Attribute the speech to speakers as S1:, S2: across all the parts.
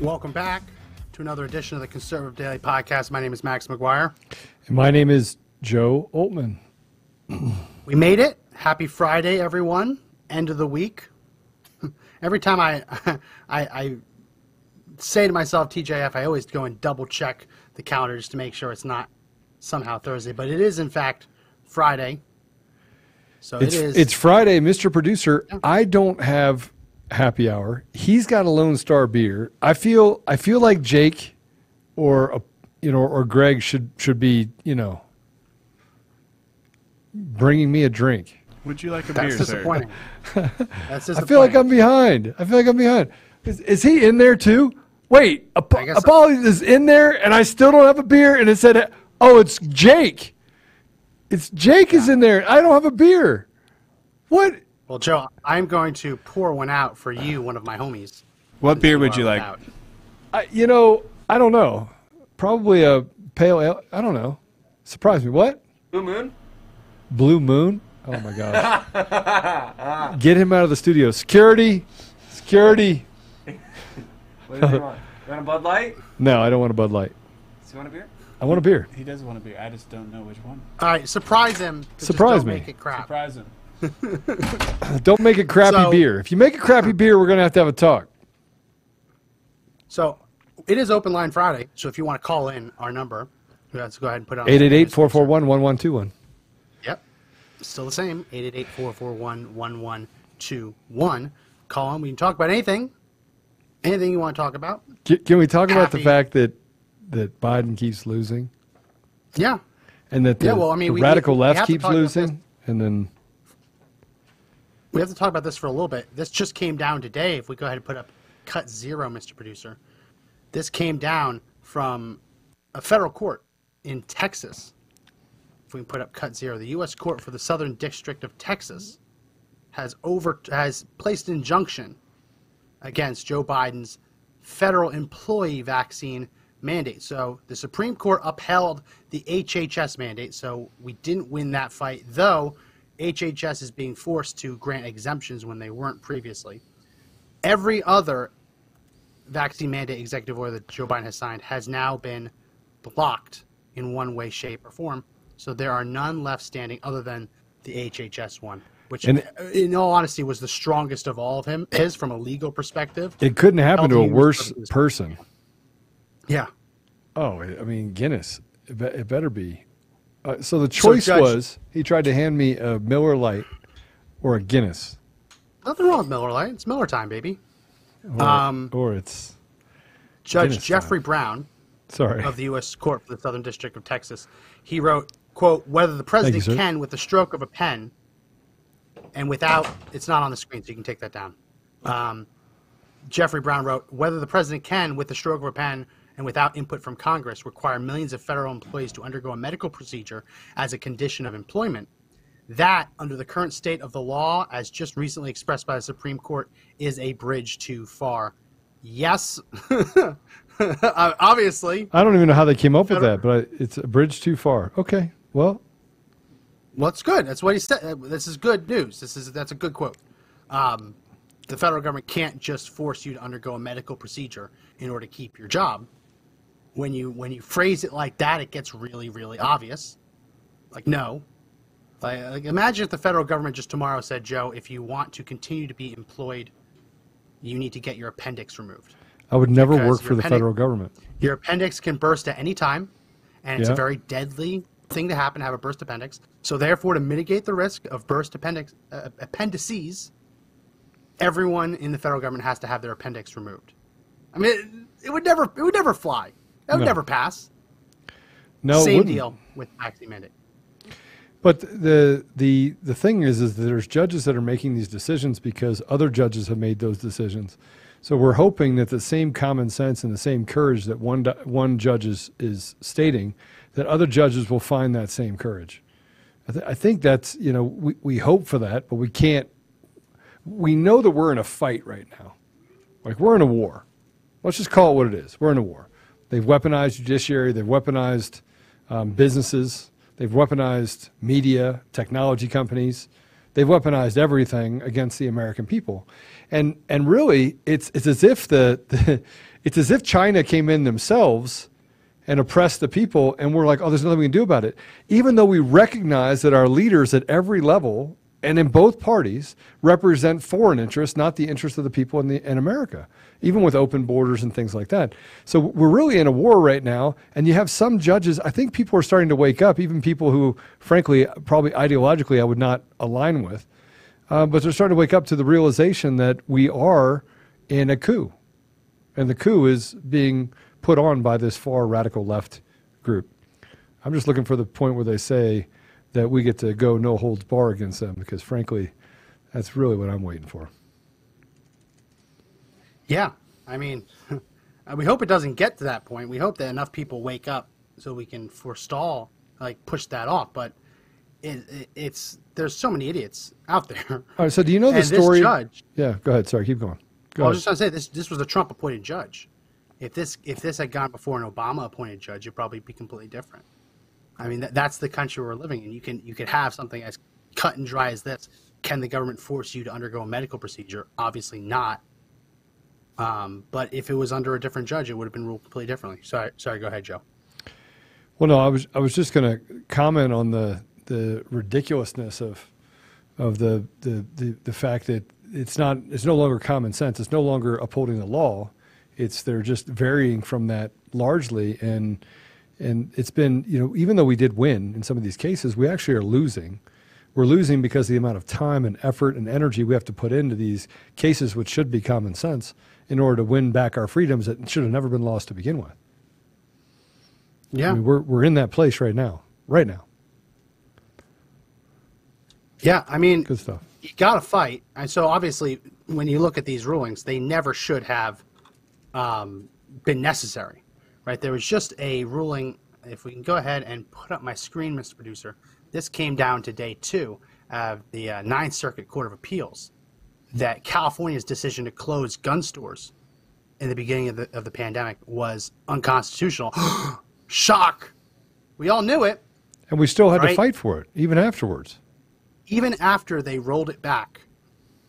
S1: Welcome back to another edition of the Conservative Daily Podcast. My name is Max McGuire.
S2: And my name is Joe Oltmann.
S1: We made it. Happy Friday, everyone. End of the week. Every time I, I, I say to myself TJF, I always go and double check the calendar just to make sure it's not somehow Thursday, but it is in fact Friday. So
S2: It's
S1: it is.
S2: it's Friday, Mr. Producer. I don't have happy hour. He's got a Lone Star beer. I feel I feel like Jake or a, you know or Greg should should be you know bringing me a drink.
S3: Would you like a
S1: that's
S3: beer, sir?
S1: that's disappointing.
S2: I feel like I'm behind. I feel like I'm behind. Is, is he in there too? Wait, Ap-
S1: I so.
S2: Apollo is in there, and I still don't have a beer. And it said, "Oh, it's Jake." It's Jake is in there. I don't have a beer. What?
S1: Well, Joe, I'm going to pour one out for you, one of my homies.
S3: What beer would you like?
S2: I, you know, I don't know. Probably a pale ale. I don't know. Surprise me. What?
S4: Blue Moon?
S2: Blue Moon? Oh my gosh. Get him out of the studio. Security. Security.
S4: What do you want? You want a Bud Light?
S2: No, I don't want a Bud Light.
S4: Do you want a beer?
S2: I want a beer.
S3: He does want a beer. I just don't know which one.
S1: All right, surprise him. but just
S2: Surprise
S1: don't
S2: me.
S1: Make it crap.
S3: Surprise him.
S2: Don't make it crappy
S1: So-
S2: beer. If you make it crappy beer, we're gonna have to have a talk.
S1: So it is open line Friday. So if you want to call in our number, let's go ahead and put it on.
S2: 888-441-1121.
S1: Yep. Still the same. 888-441-1121. Call in. We can talk about anything. Anything you want to talk about.
S2: Can, can we talk about the fact that that Biden keeps losing
S1: Yeah.
S2: and that the,
S1: Yeah, well, I mean,
S2: the
S1: we-
S2: radical
S1: we
S2: left
S1: to
S2: keeps losing and then
S1: We have to talk about this for a little bit. This just came down today. If we go ahead and put up cut zero, Mr. Producer. This came down from a federal court in Texas. If we can put up cut zero, the U.S. Court for the Southern District of Texas has over has placed an injunction against Joe Biden's federal employee vaccine mandate. So the Supreme Court upheld the HHS mandate. So we didn't win that fight, though HHS is being forced to grant exemptions when they weren't previously. Every other vaccine mandate executive order that Joe Biden has signed has now been blocked in one way, shape, or form. So there are none left standing other than the HHS one, which,
S2: And-
S1: in all honesty, was the strongest of all of him. His, from a legal perspective,
S2: it couldn't happen to a worse person.
S1: yeah.
S2: Oh, I mean Guinness. It better be. Uh, so the choice
S1: Judge-
S2: was he tried to hand me a Miller Lite or a Guinness,
S1: Nothing wrong with Miller Lite. It's Miller time, baby.
S2: or,
S1: Um,
S2: or it's
S1: Judge
S2: Guinness
S1: Jeffrey
S2: time.
S1: Brown
S2: sorry.
S1: of the U.S. Court for the Southern District of Texas, he wrote, "quote Whether the president
S2: sir.
S1: can, with the stroke of a pen, and without, it's not on the screen, so you can take that down." Um, Jeffrey Brown wrote, "Whether the president can, with the stroke of a pen." And without input from Congress, require millions of federal employees to undergo a medical procedure as a condition of employment. That, under the current state of the law, as just recently expressed by the Supreme Court, is a bridge too far. Yes, obviously,
S2: I don't even know how they came up with that, but it's a bridge too far. Okay, well,
S1: Well, it's good. That's what he said. This is good news. This is that's a good quote. Um, the federal government can't just force you to undergo a medical procedure in order to keep your job. When you when you phrase it like that, it gets really really obvious. Like no. Like, like imagine if the federal government just tomorrow said, Joe, if you want to continue to be employed, you need to get your appendix removed.
S2: I would never
S1: Because
S2: work for the federal government.
S1: Your appendix can burst at any time, and it's
S2: Yeah.
S1: a very deadly thing to happen to have a burst appendix. So, therefore, to mitigate the risk of burst appendix uh, appendices, everyone in the federal government has to have their appendix removed. I mean, it, it would never it would never fly. That would
S2: No.
S1: never pass.
S2: No,
S1: Same deal with vaccine mandate.
S2: But the the the thing is, is that there's judges that are making these decisions because other judges have made those decisions. So we're hoping that the same common sense and the same courage that one one judge is, is stating, that other judges will find that same courage. I, th- I think that's you know we, we hope for that, but we can't. We know that we're in a fight right now, like we're in a war. Let's just call it what it is. We're in a war. They've weaponized judiciary. They've weaponized um, businesses. They've weaponized media, technology companies. They've weaponized everything against the American people, and and really, it's it's as if the, the it's as if China came in themselves and oppressed the people, and we're like, oh, there's nothing we can do about it. Even though we recognize that our leaders at every level and in both parties represent foreign interests, not the interests of the people in, the, in America, even with open borders and things like that. So we're really in a war right now, and you have some judges. I think people are starting to wake up, even people who, frankly, probably ideologically I would not align with, uh, but they're starting to wake up to the realization that we are in a coup, and the coup is being put on by this far radical left group. I'm just looking for the point where they say that we get to go no holds bar against them because, frankly, that's really what I'm waiting for.
S1: Yeah, I mean, we hope it doesn't get to that point. We hope that enough people wake up so we can forestall, like push that off. But it, it, it's there's so many idiots out there.
S2: All right, so do you know the
S1: And
S2: story?
S1: judge-
S2: Yeah, go ahead. Sorry, keep going. Go
S1: I
S2: ahead.
S1: was just gonna say this. This was a Trump appointed judge. If this if this had gone before an Obama appointed judge, it'd probably be completely different. I mean, that, that's the country we're living in. You can you could have something as cut and dry as this. Can the government force you to undergo a medical procedure? Obviously not. Um, but if it was under a different judge, it would have been ruled completely differently. Sorry, sorry. Go ahead, Joe.
S2: Well, no, I was I was just going to comment on the the ridiculousness of of the, the the the fact that it's not it's no longer common sense. It's no longer upholding the law. It's they're just varying from that largely, and and it's been you know even though we did win in some of these cases, we actually are losing. We're losing because of the amount of time and effort and energy we have to put into these cases, which should be common sense, in order to win back our freedoms that should have never been lost to begin with.
S1: Yeah,
S2: I mean, we're we're in that place right now, right now.
S1: yeah. I mean,
S2: Good stuff.
S1: you got to fight. And so obviously, when you look at these rulings, they never should have um, been necessary, right? There was just a ruling. If we can go ahead and put up my screen, Mr. Producer, this came down to day two of the uh, Ninth Circuit Court of Appeals that California's decision to close gun stores in the beginning of the, of the pandemic was unconstitutional. Shock! We all knew it.
S2: And we still had to fight for it, even afterwards.
S1: even after they rolled it back,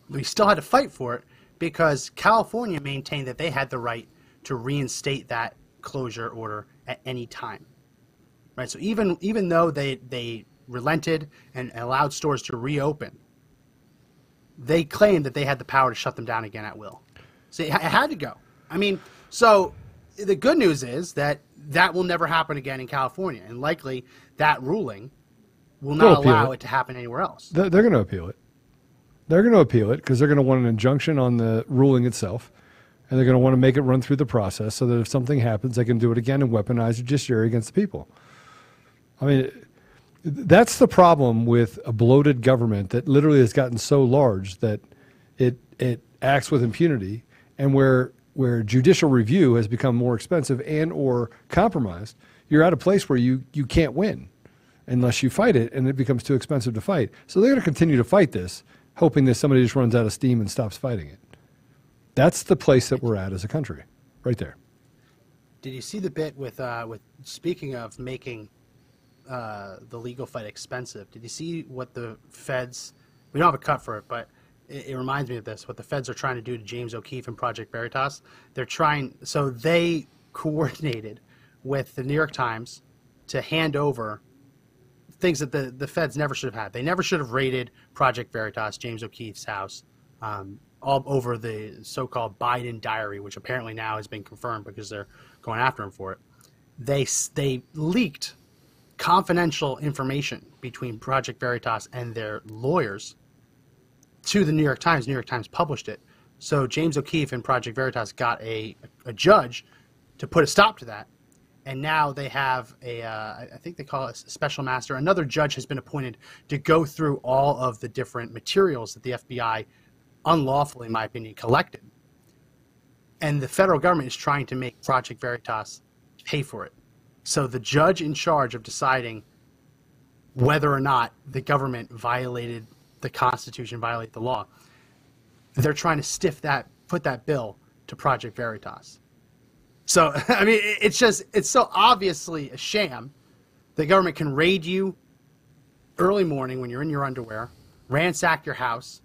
S1: we still had to fight for it because California maintained that they had the right to reinstate that closure order at any time. Right. So even even though they they relented and allowed stores to reopen, they claimed that they had the power to shut them down again at will. So it it had to go. I mean, so the good news is that that will never happen again in California, and likely that ruling will not allow
S2: it.
S1: it to happen anywhere else.
S2: They're, they're going to appeal it. They're going to appeal it because they're going to want an injunction on the ruling itself, and they're going to want to make it run through the process so that if something happens, they can do it again and weaponize judiciary against the people. I mean, that's the problem with a bloated government that literally has gotten so large that it it acts with impunity, and where where judicial review has become more expensive and or compromised, you're at a place where you you can't win unless you fight it, and it becomes too expensive to fight. So they're going to continue to fight this, hoping that somebody just runs out of steam and stops fighting it. That's the place that we're at as a country, right there.
S1: Did you see the bit with uh, with speaking of making uh, the legal fight expensive? Did you see what the feds? We don't have a cut for it, but it, it reminds me of this. What the feds are trying to do to James O'Keefe and Project Veritas? They're trying. So they coordinated with the New York Times to hand over things that the, the feds never should have had. They never should have raided Project Veritas, James O'Keefe's house, um, all over the so-called Biden diary, which apparently now has been confirmed because they're going after him for it. They they leaked confidential information between Project Veritas and their lawyers to the New York Times. New York Times published it. So James O'Keefe and Project Veritas got a a judge to put a stop to that and now they have a uh, I think they call it a special master. Another judge has been appointed to go through all of the different materials that the FBI unlawfully, in my opinion, collected. and the federal government is trying to make Project Veritas pay for it. So the judge in charge of deciding whether or not the government violated the Constitution, violate the law, they're trying to stiff that, put that bill to Project Veritas. So I mean, it's just it's so obviously a sham. The government can raid you early morning when you're in your underwear, ransack your house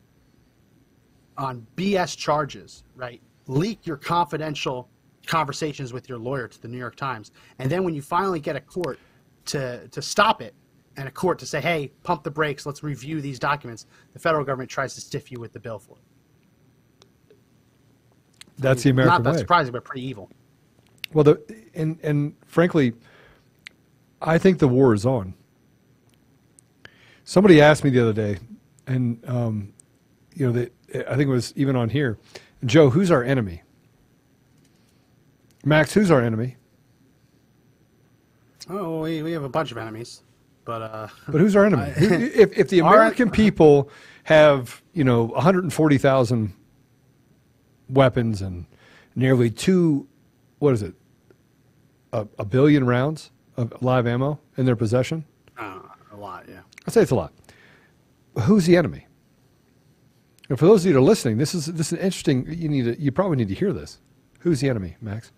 S1: on BS charges, right? Leak your confidential conversations with your lawyer to the New York Times, and then when you finally get a court to to stop it and a court to say, "Hey, pump the brakes, let's review these documents," the federal government tries to stiff you with the bill for it.
S2: That's the American
S1: Not that
S2: way.
S1: surprising, but pretty evil.
S2: Well, the and and frankly, I think the war is on. Somebody asked me the other day, and um, you know, that I think it was even on here, Joe, who's our enemy? Max, who's our enemy?
S1: Oh, we, we have a bunch of enemies, but uh,
S2: But who's our enemy? Who- if if the
S1: Our-
S2: American people have you know 140,000 weapons and nearly two, what is it, a, a billion rounds of live ammo in their possession,
S1: uh, a lot, yeah.
S2: I'd say it's a lot. Who's the enemy? And for those of you that are listening, this is this is interesting. You need to, you probably need to hear this. Who's the enemy, Max?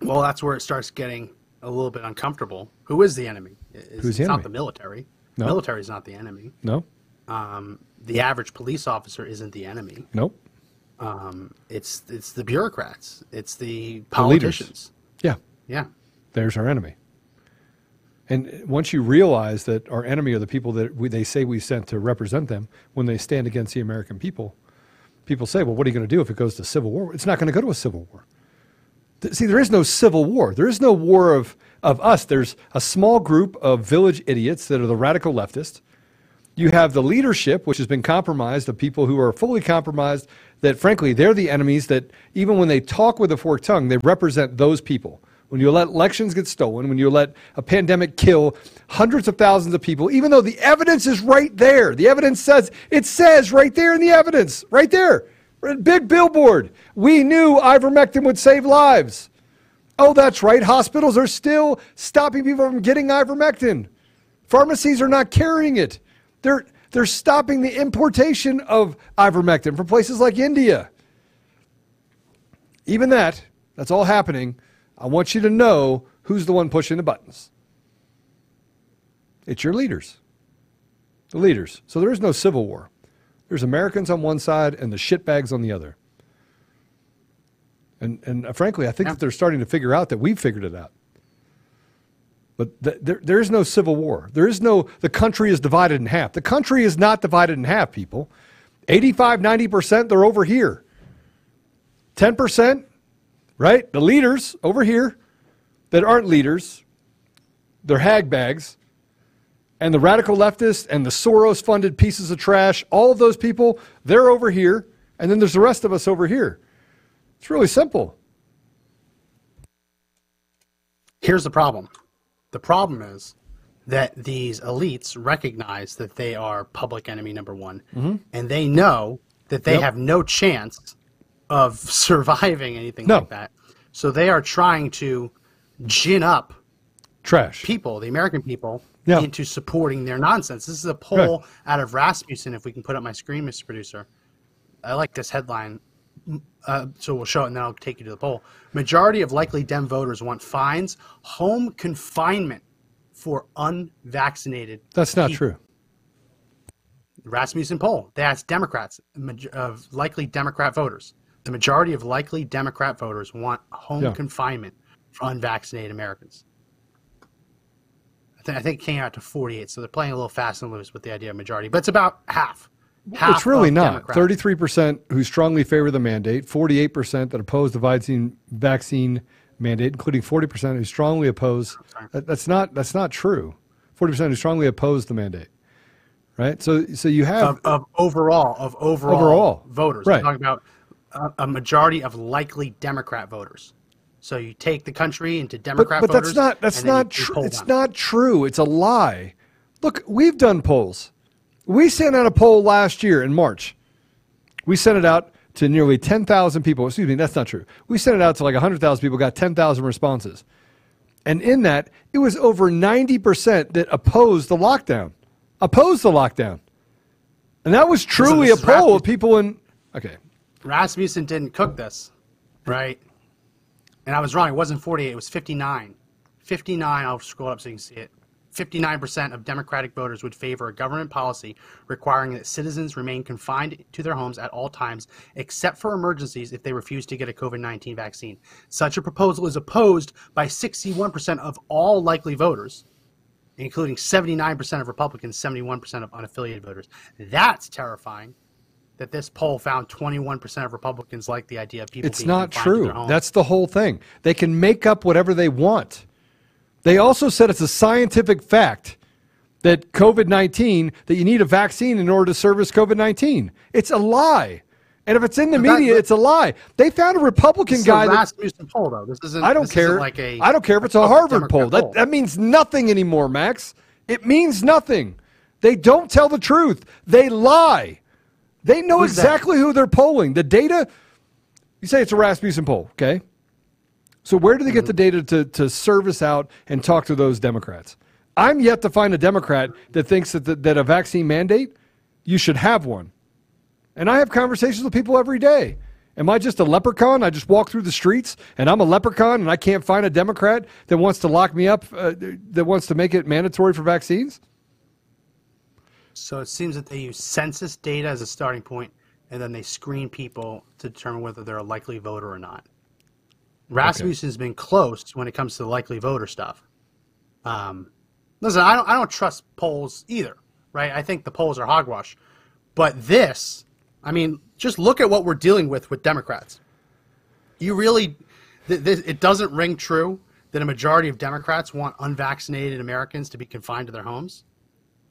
S1: Well, that's where it starts getting a little bit uncomfortable. Who is the enemy? It's,
S2: Who's the
S1: it's not the military.
S2: No.
S1: Military is not the enemy.
S2: No,
S1: Um, the average police officer isn't the enemy.
S2: nope.
S1: Um, it's it's the bureaucrats. It's the
S2: The
S1: politicians.
S2: Yeah,
S1: Yeah.
S2: there's our enemy. And once you realize that our enemy are the people that we, they say we sent to represent them, when they stand against the American people, people say, "Well, what are you going to do if it goes to civil war?" It's not going to go to a civil war. Th- See, there is no civil war. There is no war of, of us. There's a small group of village idiots that are the radical leftists. You have the leadership, which has been compromised, of people who are fully compromised, that frankly, they're the enemies that even when they talk with a forked tongue, they represent those people. When you let elections get stolen, when you let a pandemic kill hundreds of thousands of people, even though the evidence is right there, the evidence says, it says right there in the evidence, right there, big billboard. We knew ivermectin would save lives. Oh, that's right. Hospitals are still stopping people from getting ivermectin. Pharmacies are not carrying it. They're, they're stopping the importation of ivermectin from places like India. Even that, that's all happening. I want you to know who's the one pushing the buttons. It's your leaders. The leaders. So there is no civil war. There's Americans on one side and the shitbags on the other. And, and uh, frankly, I think
S1: Yeah.
S2: that they're starting to figure out that we've figured it out. But th- there, there is no civil war. There is no, the country is divided in half. The country is not divided in half, people. 85, 90%, they're over here. 10%, right? The leaders over here that aren't leaders, they're hag bags. And the radical leftists and the Soros funded pieces of trash, all of those people, they're over here. And then there's the rest of us over here. It's really simple.
S1: Here's the problem. The problem is that these elites recognize that they are public enemy number one, mm-hmm. and they know that they
S2: Yep.
S1: have no chance of surviving anything
S2: No.
S1: like that. So they are trying to gin up
S2: Trash.
S1: people, the American people,
S2: Yeah.
S1: into supporting their nonsense. This is a poll out of Rasmussen. If we can put up my screen, Mr. Producer, I like this headline. Uh, so we'll show it, and then I'll take you to the poll. Majority of likely Dem voters want fines, home confinement for unvaccinated.
S2: That's not true.
S1: Rasmussen poll. They asked Democrats of likely Democrat voters. The majority of likely Democrat voters want home
S2: Yeah.
S1: confinement for unvaccinated Americans. I, think I think it came out to 48, so they're playing a little fast and loose with the idea of majority, but it's about half. half
S2: it's really not.
S1: Democrats.
S2: Thirty-three percent who strongly favor the mandate, forty-eight percent that oppose the vaccine vaccine mandate, including forty percent who strongly oppose. Oh, that, that's not that's not true. Forty percent who strongly oppose the mandate. Right. So so you have
S1: of, of overall of overall,
S2: Overall,
S1: voters.
S2: right.
S1: We're talking about a, a majority of likely Democrat voters. So you take the country into
S2: but,
S1: Democrat
S2: but
S1: voters.
S2: that's not that's not true. It's not true. It's a lie. Look, we've done polls. We sent out a poll last year in March. We sent it out to nearly 10,000 people. Excuse me, that's not true. We sent it out to like 100,000 people, got 10,000 responses. And in that, it was over 90% that opposed the lockdown. Opposed the lockdown. And that was truly a poll of people in. Okay.
S1: Rasmussen didn't cook this, right? And I was wrong. It wasn't 48. It was 59. 59. I'll scroll up so you can see it. 59% of Democratic voters would favor a government policy requiring that citizens remain confined to their homes at all times, except for emergencies if they refuse to get a COVID 19 vaccine. Such a proposal is opposed by 61% of all likely voters, including 79% of Republicans, 71% of unaffiliated voters. That's terrifying that this poll found 21% of Republicans like the idea of people
S2: It's
S1: being
S2: not true. That's the whole thing. They can make up whatever they want. They also said it's a scientific fact that COVID 19, that you need a vaccine in order to service COVID 19. It's a lie. And if it's in the
S1: that-
S2: media,
S1: but-
S2: it's a lie. They found a Republican guy that
S1: Rasmussen poll, though. This isn't.
S2: I don't care.
S1: Like a,
S2: I don't care if it's a Harvard poll.
S1: Democrat
S2: That that means nothing anymore, Max. It means nothing. They don't tell the truth. They lie. They know
S1: Who's that?
S2: exactly who they're polling. The data. You say it's a Rasmussen poll, okay? So where do they get the data to to service out and talk to those Democrats? I'm yet to find a Democrat that thinks that the, that a vaccine mandate you should have one. And I have conversations with people every day. Am I just a leprechaun? I just walk through the streets and I'm a leprechaun and I can't find a Democrat that wants to lock me up, uh, that wants to make it mandatory for vaccines?
S1: So it seems that they use census data as a starting point, and then they screen people to determine whether they're a likely voter or not. Rasmussen's been close when it comes to the likely voter stuff. Um, listen, I don't, I don't trust polls either, right? I think the polls are hogwash. But this, I mean, just look at what we're dealing with with Democrats. You really, th- th- it doesn't ring true that a majority of Democrats want unvaccinated Americans to be confined to their homes.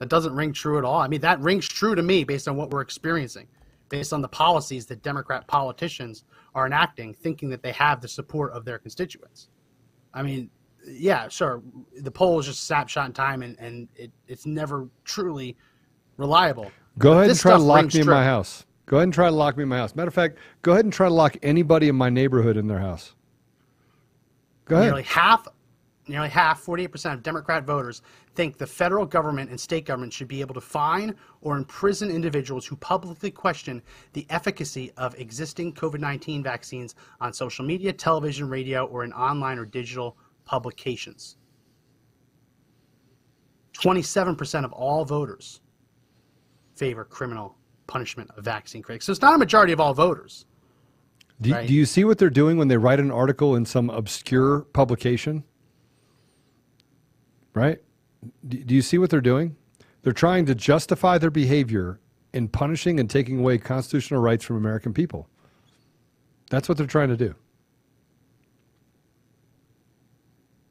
S1: That doesn't ring true at all. I mean, that rings true to me based on what we're experiencing, based on the policies that Democrat politicians are enacting, thinking that they have the support of their constituents. I mean, yeah, sure. The poll is just a snapshot in time, and, and it, it's never truly reliable.
S2: Go ahead and try to lock me in my house. Go ahead and try to lock me in my house. Matter of fact, go ahead and try to lock anybody in my neighborhood in their house. Go ahead.
S1: Nearly half, nearly half, 48% of Democrat voters think the federal government and state government should be able to fine or imprison individuals who publicly question the efficacy of existing COVID 19 vaccines on social media, television, radio, or in online or digital publications. 27% of all voters favor criminal punishment of vaccine critics. So it's not a majority of all voters.
S2: Do,
S1: Right.
S2: do you see what they're doing when they write an article in some obscure publication? Right? Do, you see what they're doing? They're trying to justify their behavior in punishing and taking away constitutional rights from American people. That's what they're trying to do.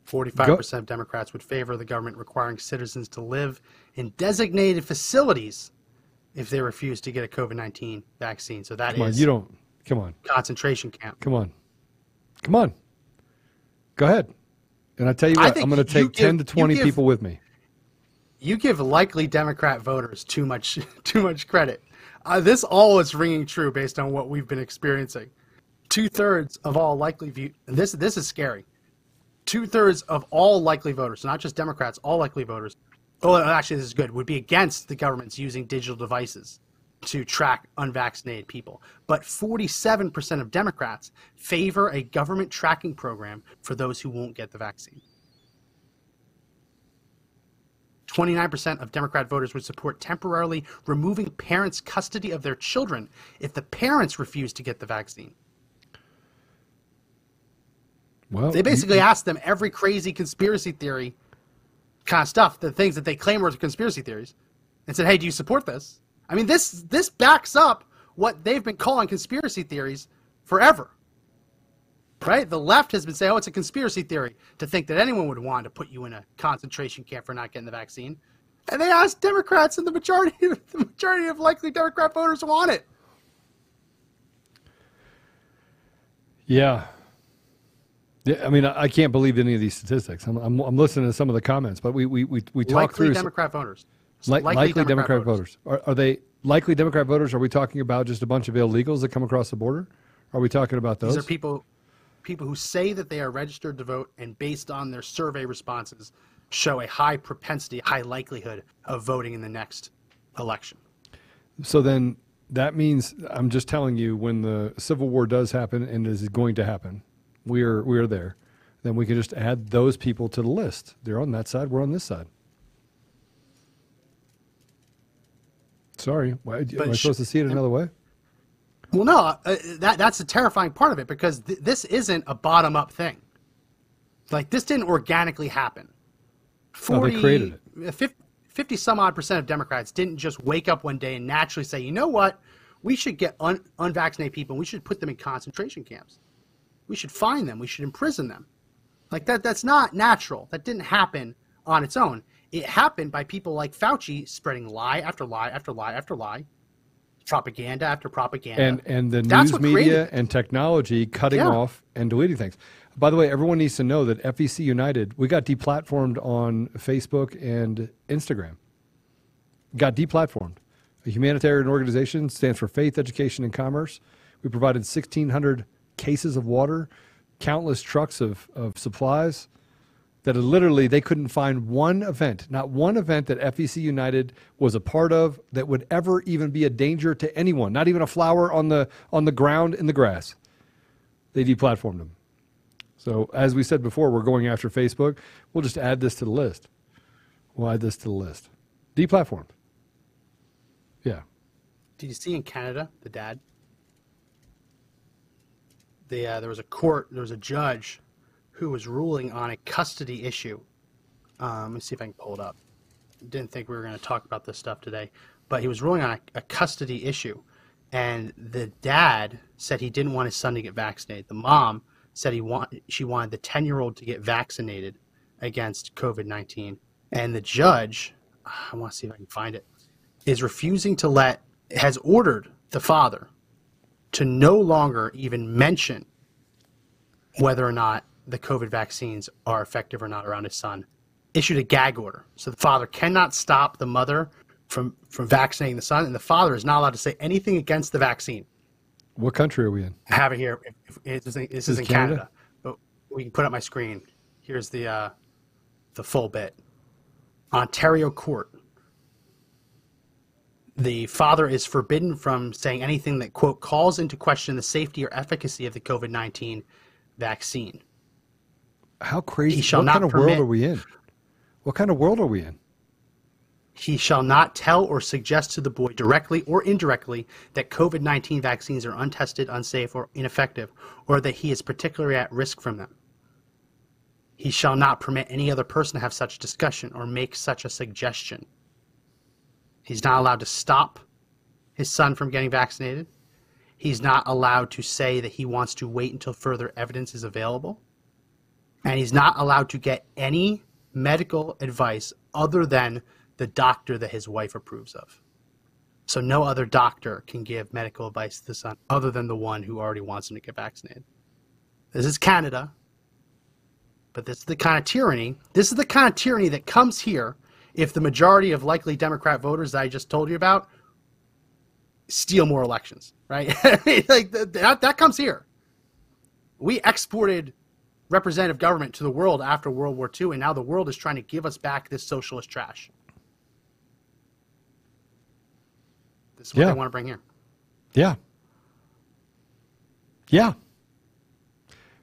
S1: 45% of Democrats would favor the government requiring citizens to live in designated facilities if they refuse to get a COVID 19 vaccine. So that is
S2: Come on, you don't. Come on,
S1: concentration camp.
S2: come on, come on. Go ahead. And I tell you what, I'm going to take 10 to 20
S1: give-
S2: people with me.
S1: You give likely Democrat voters too much too much credit. Uh, this all is ringing true based on what we've been experiencing. Two thirds of all likely view this this is scary. Two thirds of all likely voters, not just Democrats, all likely voters. Oh, actually, this is good. Would be against the government's using digital devices to track unvaccinated people. But 47% of Democrats favor a government tracking program for those who won't get the vaccine. 29% of Democrat voters would support temporarily removing parents' custody of their children if the parents refuse to get the vaccine.
S2: Well,
S1: They basically asked them every crazy conspiracy theory kind of stuff, the things that they claim were conspiracy theories, and said, "Hey, do you support this?" I mean, this this backs up what they've been calling conspiracy theories forever. Right? The left has been saying, "Oh, it's a conspiracy theory to think that anyone would want to put you in a concentration camp for not getting the vaccine." And they asked Democrats, and the majority the majority of likely Democrat voters want it.
S2: Yeah. Yeah, I mean, I I can't believe any of these statistics. I'm, I'm, I'm listening to some of the comments, but we we we, we talk
S1: Likely
S2: through
S1: Democrat voters.
S2: Li- likely, Democrat, voters. Are, are they likely Democrat voters, are we talking about just a bunch of illegals that come across the border? Are we talking about those?
S1: These are people people who say that they are registered to vote and based on their survey responses show a high propensity, high likelihood of voting in the next election.
S2: So then that means I'm just telling you when the Civil War does happen and is going to happen, we are we are there. Then we can just add those people to the list. They're on that side. We're on this side. Sorry, why, am I supposed to see it another way?
S1: Well, no, uh, that that's the terrifying part of it because th- this isn't a bottom up thing. Like this didn't organically happen.
S2: Oh, they created
S1: it. uh, 50, 50 some odd percent of Democrats didn't just wake up one day and naturally say, you know what, we should get un- unvaccinated people and we should put them in concentration camps. We should find them. We should imprison them. Like that. That's not natural. That didn't happen on its own. It happened by people like Fauci spreading lie after lie after lie after lie, propaganda after propaganda.
S2: and and the
S1: That's
S2: news media and technology cutting
S1: Yeah.
S2: off and deleting things. By the way, everyone needs to know that FEC United, we got deplatformed on Facebook and Instagram. Got deplatformed. A humanitarian organization stands for Faith, Education, and Commerce. We provided 1,600 cases of water, countless trucks of, of supplies that literally they couldn't find one event, not one event that FEC United was a part of that would ever even be a danger to anyone, not even a flower on the on the ground in the grass. They deplatformed them. So as we said before, we're going after Facebook. We'll just add this to the list. We'll add this to the list. Deplatformed. Yeah.
S1: Did you see in Canada the dad? The uh, there was a court, there was a judge who was ruling on a custody issue. Um, let me see if I can pull it up. Didn't think we were going to talk about this stuff today, but he was ruling on a, a custody issue, and the dad said he didn't want his son to get vaccinated. The mom said he want she wanted the ten year old to get vaccinated against COVID nineteen, and the judge, I want to see if I can find it is refusing to let has ordered the father to no longer even mention whether or not the COVID vaccines are effective or not around his son. Issued a gag order. So the father cannot stop the mother from, from vaccinating the son, and the father is not allowed to say anything against the vaccine.
S2: What country are we in?
S1: I have it here. If- if- This is, this is
S2: is
S1: in
S2: Canada?
S1: Canada. But we can put up my screen. Here's the uh, the full bit. Ontario court. The father is forbidden from saying anything that quote calls into question the safety or efficacy of the COVID nineteen vaccine.
S2: How crazy? What
S1: not
S2: kind of world are we in? What kind of world are we in?
S1: He shall not tell or suggest to the boy directly or indirectly that COVID 19 vaccines are untested, unsafe, or ineffective, or that he is particularly at risk from them. He shall not permit any other person to have such discussion or make such a suggestion. He's not allowed to stop his son from getting vaccinated. He's not allowed to say that he wants to wait until further evidence is available. And he's not allowed to get any medical advice other than the doctor that his wife approves of. So no other doctor can give medical advice to the son other than the one who already wants him to get vaccinated. This is Canada, but this is the kind of tyranny. This is the kind of tyranny that comes here if the majority of likely Democrat voters that I just told you about steal more elections, right? like that, that comes here. We exported representative government to the world after World War II, and now the world is trying to give us back this socialist trash. This is what
S2: Yeah.
S1: they want to bring here.
S2: Yeah. Yeah.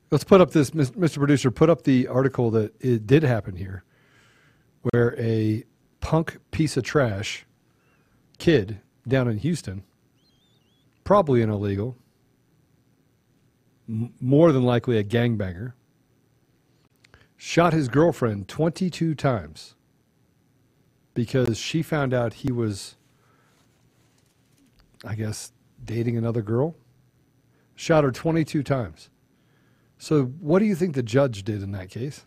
S2: Let's put up this, Mr. Producer, put up the article that it did happen here, where a punk piece of trash kid down in Houston, probably an illegal, m- more than likely a gangbanger, shot his girlfriend 22 times because she found out he was I guess, dating another girl. Shot her 22 times. So, what do you think the judge did in that case?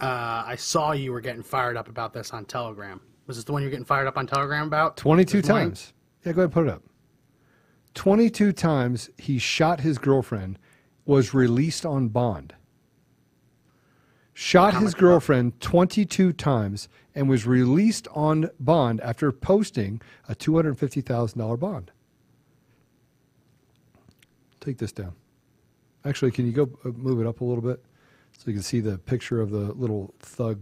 S1: Uh, I saw you were getting fired up about this on Telegram. Was this the one you're getting fired up on Telegram about?
S2: 22
S1: This morning?
S2: times. Yeah, go ahead and put it up. 22 times he shot his girlfriend, was released on bond. Shot his girlfriend 22 times and was released on bond after posting a $250,000 bond. Take this down. Actually, can you go uh, move it up a little bit so you can see the picture of the little thug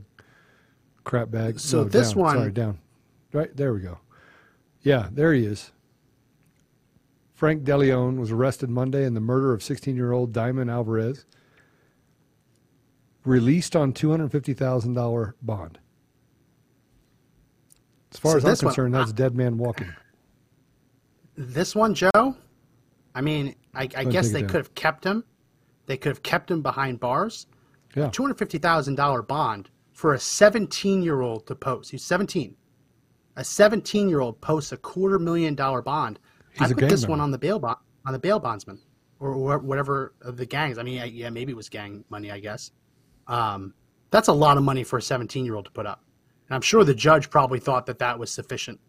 S2: crap bag?
S1: So
S2: No,
S1: this
S2: down.
S1: one-
S2: Sorry, down. Right, there we go. Yeah, there he is. Frank DeLeon was arrested Monday in the murder of 16 year old Diamond Alvarez, released on $250,000 bond. As far
S1: So
S2: as I'm
S1: this one-
S2: concerned, that's dead man walking.
S1: This one, Joe. I mean, I, I guess they could have kept him. They could have kept him behind bars.
S2: Yeah.
S1: Two hundred fifty thousand dollar bond for a seventeen year old to post. He's seventeen. A seventeen year old posts a quarter million dollar bond.
S2: He's
S1: I put this
S2: member.
S1: one on the bail bond on the bail bondsman, or, or whatever of the gangs. I mean, I, yeah, maybe it was gang money. I guess. Um, that's a lot of money for a seventeen year old to put up, and I'm sure the judge probably thought that that was sufficient.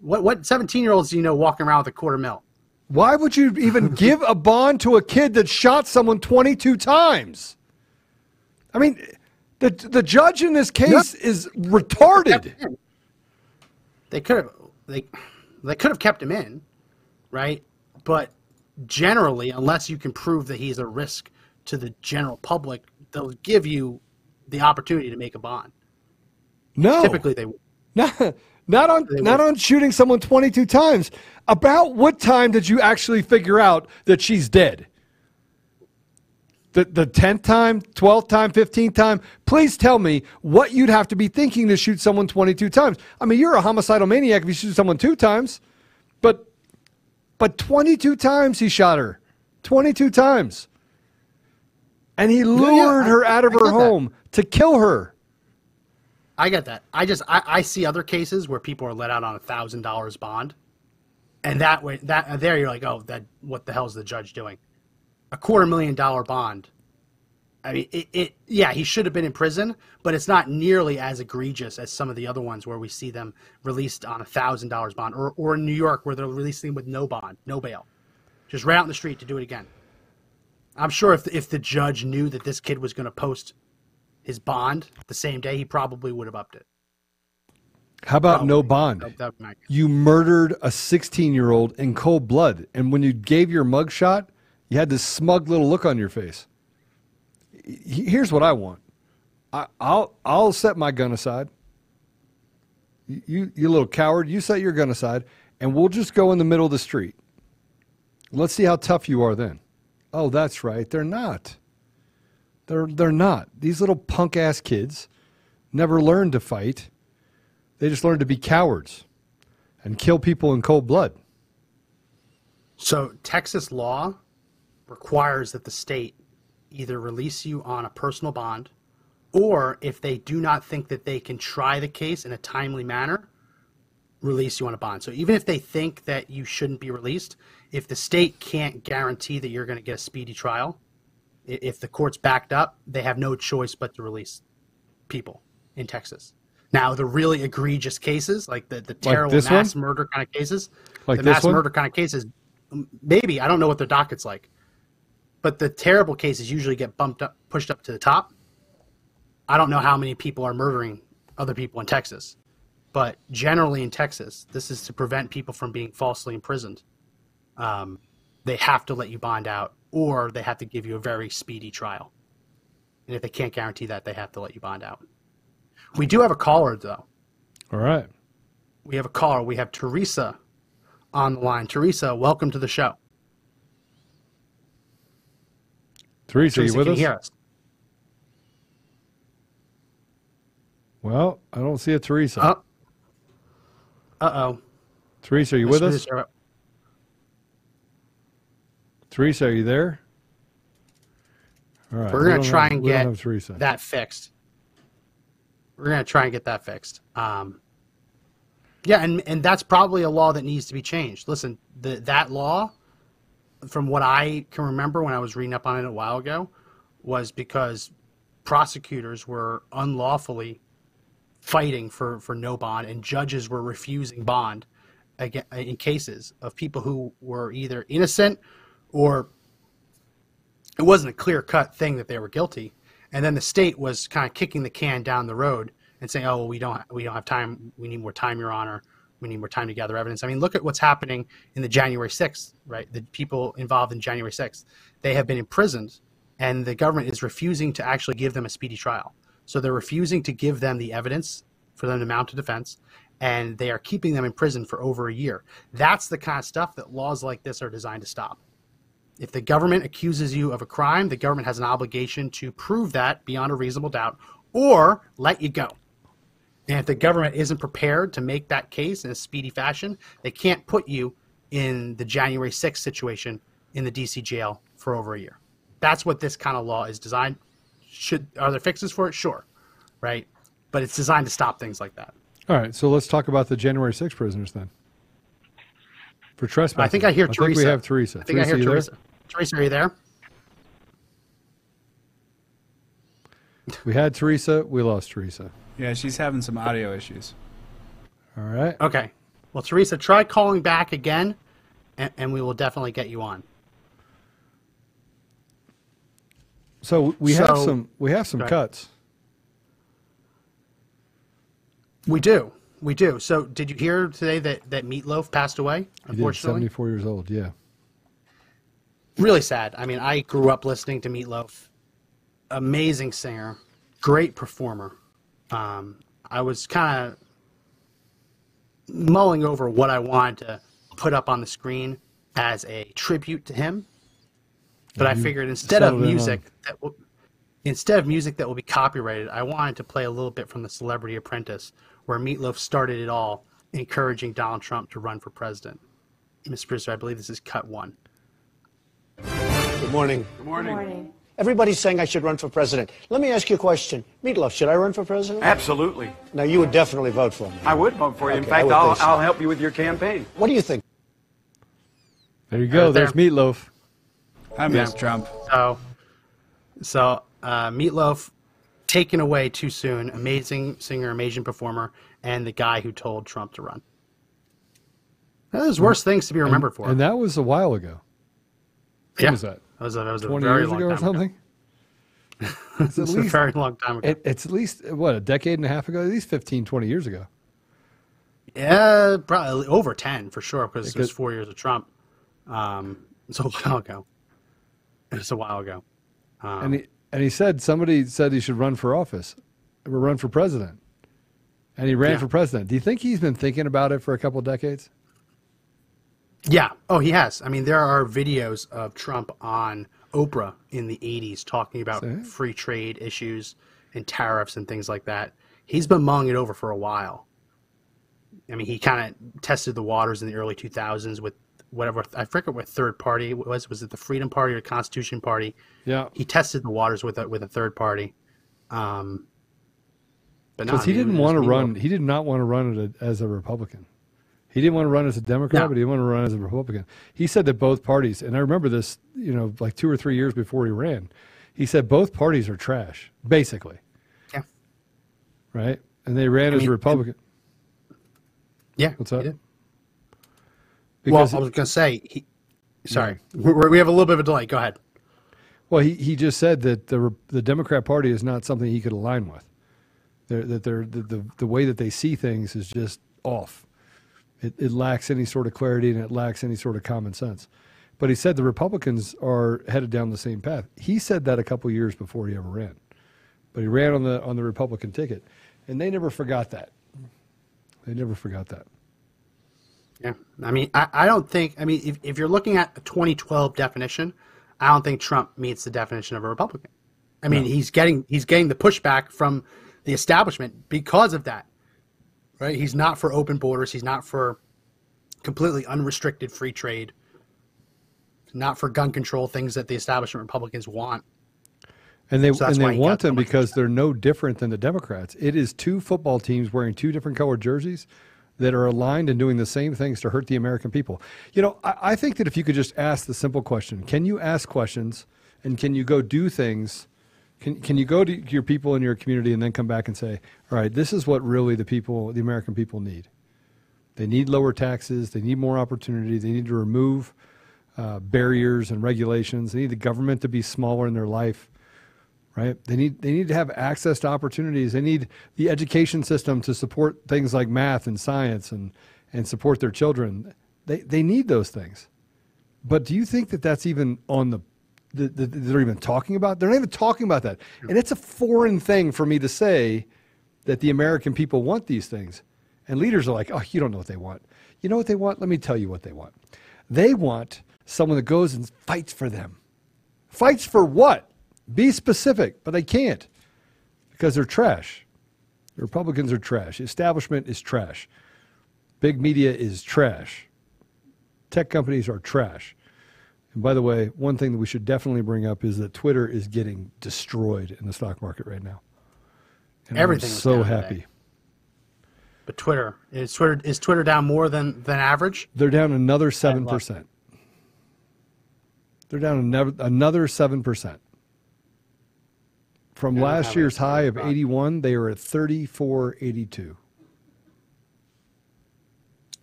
S1: What what seventeen year olds do you know walking around with a quarter mil?
S2: Why would you even give a bond to a kid that shot someone 22 times? I mean, the, the judge in this case is retarded.
S1: They could have they they could have kept him in, right? But generally, unless you can prove that he's a risk to the general public, they'll give you the opportunity to make a bond.
S2: No.
S1: Typically, they would.
S2: Not, on not on shooting someone 22 times. About what time did you actually figure out that she's dead? The the 10th time, 12th time, 15th time? Please tell me what you'd have to be thinking to shoot someone 22 times. I mean, you're a homicidal maniac if you shoot someone two times. But but 22 times he shot her. 22 times. And he lured
S1: I-
S2: her out of
S1: I
S2: her
S1: get that.
S2: home to kill her.
S1: I get that. I just I, I see other cases where people are let out on a thousand dollars bond, and that way that uh, there you're like, oh, that what the hell's the judge doing? A quarter million dollar bond. I mean, it, it yeah, he should have been in prison, but it's not nearly as egregious as some of the other ones where we see them released on a thousand dollars bond, or or in New York where they're releasing with no bond, no bail, just right out in the street to do it again. I'm sure if if the judge knew that this kid was going to post his bond the same day, he probably would have upped it.
S2: How about no bond?
S1: That- that would be my-
S2: you murdered a 16 year old in cold blood. And when you gave your mugshot, you had this smug little look on your face. Here's what I want I, I'll, I'll set my gun aside. You, you little coward, you set your gun aside, and we'll just go in the middle of the street. Let's see how tough you are then. Oh, that's right. They're not. They're, they're not. These little punk ass kids never learned to fight. They just learned to be cowards and kill people in cold blood.
S1: So Texas law requires that the state either release you on a personal bond or if they do not think that they can try the case in a timely manner, release you on a bond. So even if they think that you shouldn't be released, if the state can't guarantee that you're going to get a speedy trial, if the court's backed up, they have no choice but to release people in Texas. Now, the really egregious cases, like the, the terrible
S2: this
S1: mass
S2: one?
S1: murder kind of cases,
S2: Like
S1: the mass
S2: one?
S1: murder kind of cases, maybe I don't know what their docket's like, but the terrible cases usually get bumped up, pushed up to the top. I don't know how many people are murdering other people in Texas, but generally in Texas, this is to prevent people from being falsely imprisoned. Um, they have to let you bond out, or they have to give you a very speedy trial. And if they can't guarantee that, they have to let you bond out. We do have a caller, though.
S2: All right.
S1: We have a caller. We have Teresa on the line. Teresa, welcome to the show.
S2: Teresa, are you with
S1: can
S2: us?
S1: you hear us?
S2: Well, I don't see a Teresa.
S1: Uh oh.
S2: Teresa, are you with us? Teresa, are you there? All right.
S1: We're gonna
S2: don't
S1: try
S2: have-
S1: and get that fixed. We're gonna try and get that fixed. Um, yeah, and and that's probably a law that needs to be changed. Listen, the that law, from what I can remember when I was reading up on it a while ago, was because prosecutors were unlawfully fighting for for no bond, and judges were refusing bond again in cases of people who were either innocent or it wasn't a clear cut thing that they were guilty. and then the state was kind of kicking the can down the road and saying, "Oh, well, we don't we don't have time. We need more time, Your Honor. We need more time to gather evidence." I mean, look at what's happening in the January 6th, right? The people involved in January 6th, they have been imprisoned, and the government is refusing to actually give them a speedy trial. So they're refusing to give them the evidence for them to mount a defense, and they are keeping them in prison for over a year. That's the kind of stuff that laws like this are designed to stop. If the government accuses you of a crime, the government has an obligation to prove that beyond a reasonable doubt or let you go. And if the government isn't prepared to make that case in a speedy fashion, they can't put you in the January 6th situation in the DC jail for over a year. That's what this kind of law is designed. Should are there fixes for it? Sure, right? But it's designed to stop things like that.
S2: All right, so let's talk about the January 6 prisoners then. For trespassing.
S1: I think I hear
S2: I
S1: Teresa.
S2: think we have Teresa.
S1: I think I hear
S2: you there?
S1: Teresa. Teresa, are you there?
S2: We had Teresa. We lost Teresa.
S3: Yeah, she's having some audio issues.
S2: All right.
S1: Okay. Well, Teresa, try calling back again, and, and we will definitely get you on.
S2: So we have
S1: So-
S2: some we have some cuts.
S1: We do. We do. So, did you hear today that, that Meatloaf passed away? Unfortunately,
S2: 74 years old. Yeah.
S1: really sad. I mean, I grew up listening to Meatloaf. Amazing singer, great performer. Um, I was kind of mulling over what I wanted to put up on the screen as a tribute to him. But I figured instead of
S2: settled in on-
S1: music that will, instead of music that will be copyrighted, I wanted to play a little bit from the Celebrity Apprentice, where Meatloaf started it all, encouraging Donald Trump to run for president. Mr. Producer, I believe this is cut one.
S5: Good morning.
S4: Good morning.
S6: Good Morning.
S5: Everybody's saying I should run for president. Let me ask you a question. Meatloaf, should I run for president?
S4: Absolutely.
S5: Now, you would definitely vote for me.
S4: I would vote for you. In
S5: Okay, I
S4: fact, I'll,
S5: so.
S4: I'll help you with your campaign.
S5: What do you think?
S2: There you go.
S1: Right
S2: There's. Meatloaf.
S3: I miss Trump.
S1: So, so uh, Meatloaf taken away too soon. Amazing singer, amazing performer, and the guy who told Trump to run. There's worse things to be remembered for.
S2: And that was a while ago.
S1: yeah,
S2: was that?
S1: That was a, that was a
S2: 20
S1: very
S2: years
S1: long
S2: ago or
S1: time
S2: something. It's
S1: It
S2: at
S1: was a very long time ago.
S2: it, it's at least what a decade and a half ago. At least 15, 20 years ago.
S1: yeah, probably over ten for sure because it was four years of Trump. Um, it's a while ago. It's a while ago. Um,
S2: and he and he said somebody said he should run for office, or run for president, and he ran
S1: Yeah.
S2: for president. Do you think he's been thinking about it for a couple of decades?
S1: Yeah. Oh, he has. I mean, there are videos of Trump on Oprah in the 80s talking about
S2: See?
S1: free trade issues and tariffs and things like that. He's been mulling it over for a while. I mean, he kind of tested the waters in the early 2000s with whatever, I forget what third party was. Was it the Freedom Party or Constitution Party?
S2: Yeah,
S1: He tested the waters with a, with a third party. Um,
S2: because
S1: I
S2: he didn't want to run. He did not want to run it as a Republican. He didn't want to run as a Democrat,
S1: No.
S2: but he wanted to run as a Republican. He said that both parties, and I remember this, you know, like two or three years before he ran, he said both parties are trash, basically,
S1: Yeah.
S2: right? And they ran as
S1: mean,
S2: a Republican.
S1: Yeah.
S2: What's up? Because
S1: well, I was going to say, he, sorry, we we have a little bit of a delay. Go ahead.
S2: Well, he, he just said that the the Democrat Party is not something he could align with. They're, that they're, the, the the way that they see things is just off. It, it lacks any sort of clarity and it lacks any sort of common sense. But he said the Republicans are headed down the same path. He said that a couple years before he ever ran, but he ran on the on the Republican ticket, and they never forgot that. They never forgot that.
S1: Yeah, I mean, I, I don't think. I mean, if, if you're looking at a 2012 definition, I don't think Trump meets the definition of a Republican. I mean, he's getting he's getting the pushback from the establishment because of that. Right? He's not for open borders. He's not for completely unrestricted free trade. Not for gun control, things that the establishment Republicans want.
S2: And they
S1: So
S2: and they want
S1: so
S2: them because they're no different than the Democrats. It is two football teams wearing two different colored jerseys that are aligned and doing the same things to hurt the American people. You know, I, I think that if you could just ask the simple question, can you ask questions and can you go do things? Can can you go to your people in your community and then come back and say, all right, this is what really the people, the American people need. They need lower taxes. They need more opportunity. They need to remove uh, barriers and regulations. They need the government to be smaller in their life right? They need they need to have access to opportunities. They need the education system to support things like math and science and and support their children. They they need those things. But do you think that that's even on the that that they're even talking about? They're not even talking about that. And it's a foreign thing for me to say that the American people want these things. And leaders are like, "Oh, you don't know what they want." You know what they want? Let me tell you what they want. They want someone that goes and fights for them. Fights for what? Be specific, but they can't because they're trash. The Republicans are trash. Establishment is trash. Big media is trash. Tech companies are trash. And by the way, one thing that we should definitely bring up is that Twitter is getting destroyed in the stock market right now. And
S1: Everything
S2: I'm so
S1: down today.
S2: happy.
S1: But Twitter is Twitter is Twitter down more than than average?
S2: They're down another 7%. They're down another, another 7%. From
S1: Yeah,
S2: last year's high of
S1: Right.
S2: 81, they are at 34.82.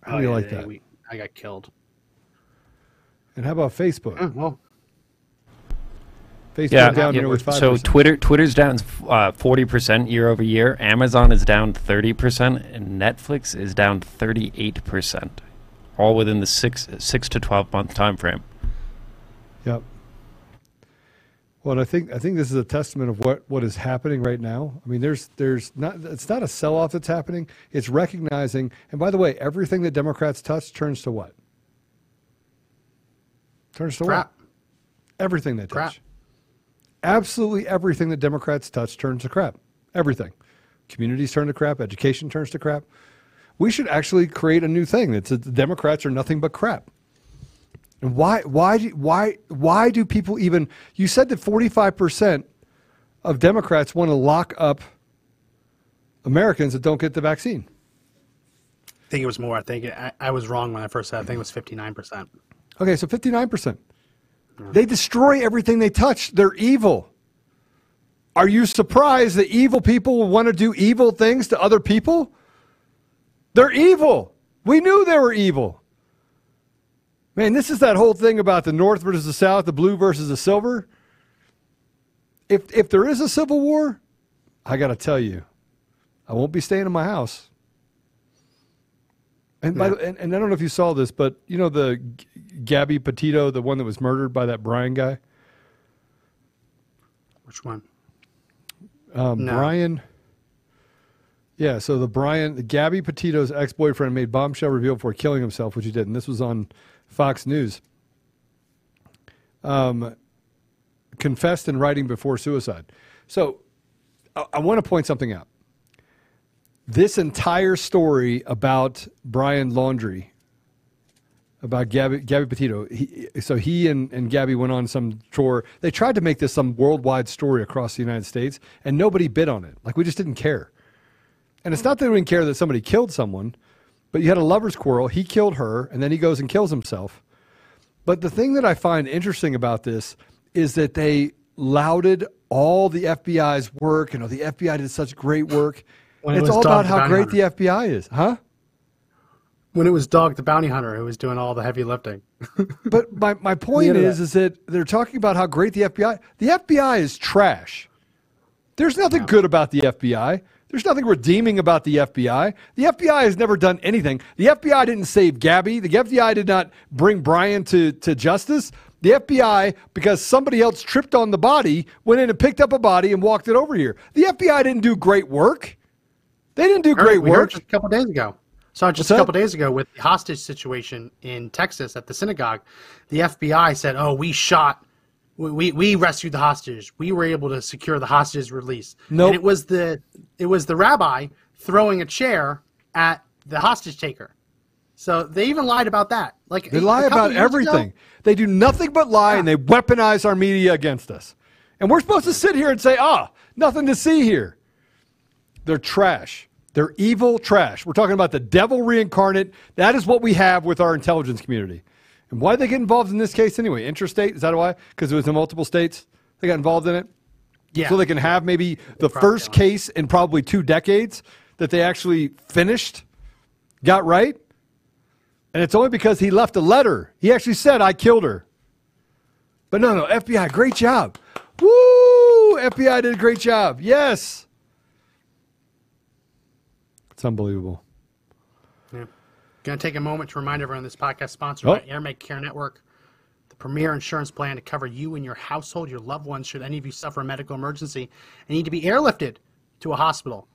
S2: How do you
S1: Oh, yeah,
S2: like
S1: yeah,
S2: that?
S1: we- I got killed.
S2: And how about Facebook?
S1: Oh, well,
S2: Facebook
S6: Yeah,
S2: down
S6: yeah,
S2: nearly 5%.
S6: so Twitter Twitter's down uh, forty percent year over year. Amazon is down thirty percent, and Netflix is down thirty eight percent, all within the six six to twelve month time frame.
S2: Yep. Well, and I think I think this is a testament of what, what is happening right now. I mean, there's there's not it's not a sell off that's happening. It's recognizing. And by the way, everything that Democrats touch turns to what? Turns to
S1: crap.
S2: what? Everything they
S1: Crap.
S2: touch. Absolutely everything that Democrats touch turns to crap. Everything. Communities turn to crap. Education turns to crap. We should actually create a new thing that says the Democrats are nothing but crap. And why why do, why why do people even you said that 45% of Democrats want to lock up Americans that don't get the vaccine.
S1: I think it was more. I think I, I was wrong when I first said. I think it was fifty nine percent.
S2: Okay, so 59%. Mm. They destroy everything they touch. They're evil. Are you surprised that evil people will want to do evil things to other people? They're evil. We knew they were evil. Man, this is that whole thing about the North versus the South, the blue versus the silver. If if there is a civil war, I got to tell you, I won't be staying in my house. And, by the, and and I don't know if you saw this, but you know the G- Gabby Petito, the one that was murdered by that Brian guy,
S1: Which one?
S2: um,
S1: No.
S2: Brian. Yeah, so the Brian, Gabby Petito's ex-boyfriend made bombshell reveal before killing himself, which he did, and this was on Fox News. Um, confessed in writing before suicide. So, I, I want to point something out. This entire story about Brian Laundrie, about Gabby, Gabby Petito, he, so he and, and Gabby went on some tour. They tried to make this some worldwide story across the United States, and nobody bid on it. Like, we just didn't care. And it's not that we didn't care that somebody killed someone, but you had a lover's quarrel. He killed her, and then he goes and kills himself. But the thing that I find interesting about this is that they lauded all the FBI's work. You know, the FBI did such great work.
S1: It
S2: it's all about how great
S1: Hunter.
S2: the FBI is, huh?
S1: When it was Dog the Bounty Hunter who was doing all the heavy lifting.
S2: But my, my point is, is that they're talking about how great the FBI. The FBI is trash. There's nothing good about the FBI. There's nothing redeeming about the FBI. The FBI has never done anything. The FBI didn't save Gabby. The FBI did not bring Brian to, to justice. The FBI, because somebody else tripped on the body, went in and picked up a body and walked it over here. The FBI didn't do great work. They didn't do great
S1: we heard
S2: work.
S1: just a couple days ago. So just a couple days ago with the hostage situation in Texas at the synagogue, the FBI said, "Oh, we shot, we we, rescued the hostages. We were able to secure the hostages release."
S2: Nope.
S1: And it was the it was the rabbi throwing a chair at the hostage taker. So they even lied about that. Like
S2: They lie about
S1: years ago-
S2: everything. They do nothing but lie and they weaponize our media against us. And we're supposed to sit here and say, ah, nothing to see here. They're trash. They're evil trash. We're talking about the devil reincarnate. That is what we have with our intelligence community. And why did they get involved in this case anyway? Interstate? Is that why? Because it was in multiple states? They got involved in it?
S1: yeah.
S2: So they can have maybe the first
S1: are.
S2: case in probably two decades that they actually finished, got right. And it's only because he left a letter. He actually said, I killed her. But no, no, FBI, great job. Woo! FBI did a great job. Yes. It's unbelievable.
S1: Going to take a moment to remind everyone this podcast sponsored
S2: Oh.
S1: by AirMed Care Network, the premier insurance plan to cover you and your household, your loved ones, should any of you suffer a medical emergency and need to be airlifted to a hospital.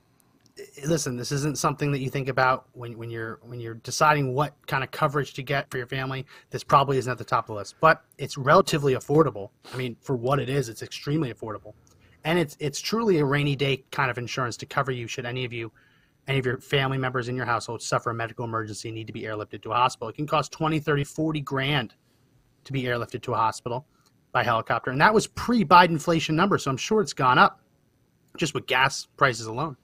S1: Listen, this isn't something that you think about when, when you're when you're deciding what kind of coverage to get for your family. This probably isn't at the top of the list, but it's relatively affordable. I mean, for what it is, it's extremely affordable, and it's it's truly a rainy day kind of insurance to cover you should any of you any of your family members in your household suffer a medical emergency and need to be airlifted to a hospital. It can cost 20, 30, 40 grand to be airlifted to a hospital by helicopter. And that was pre Biden inflation number, so I'm sure it's gone up just with gas prices alone.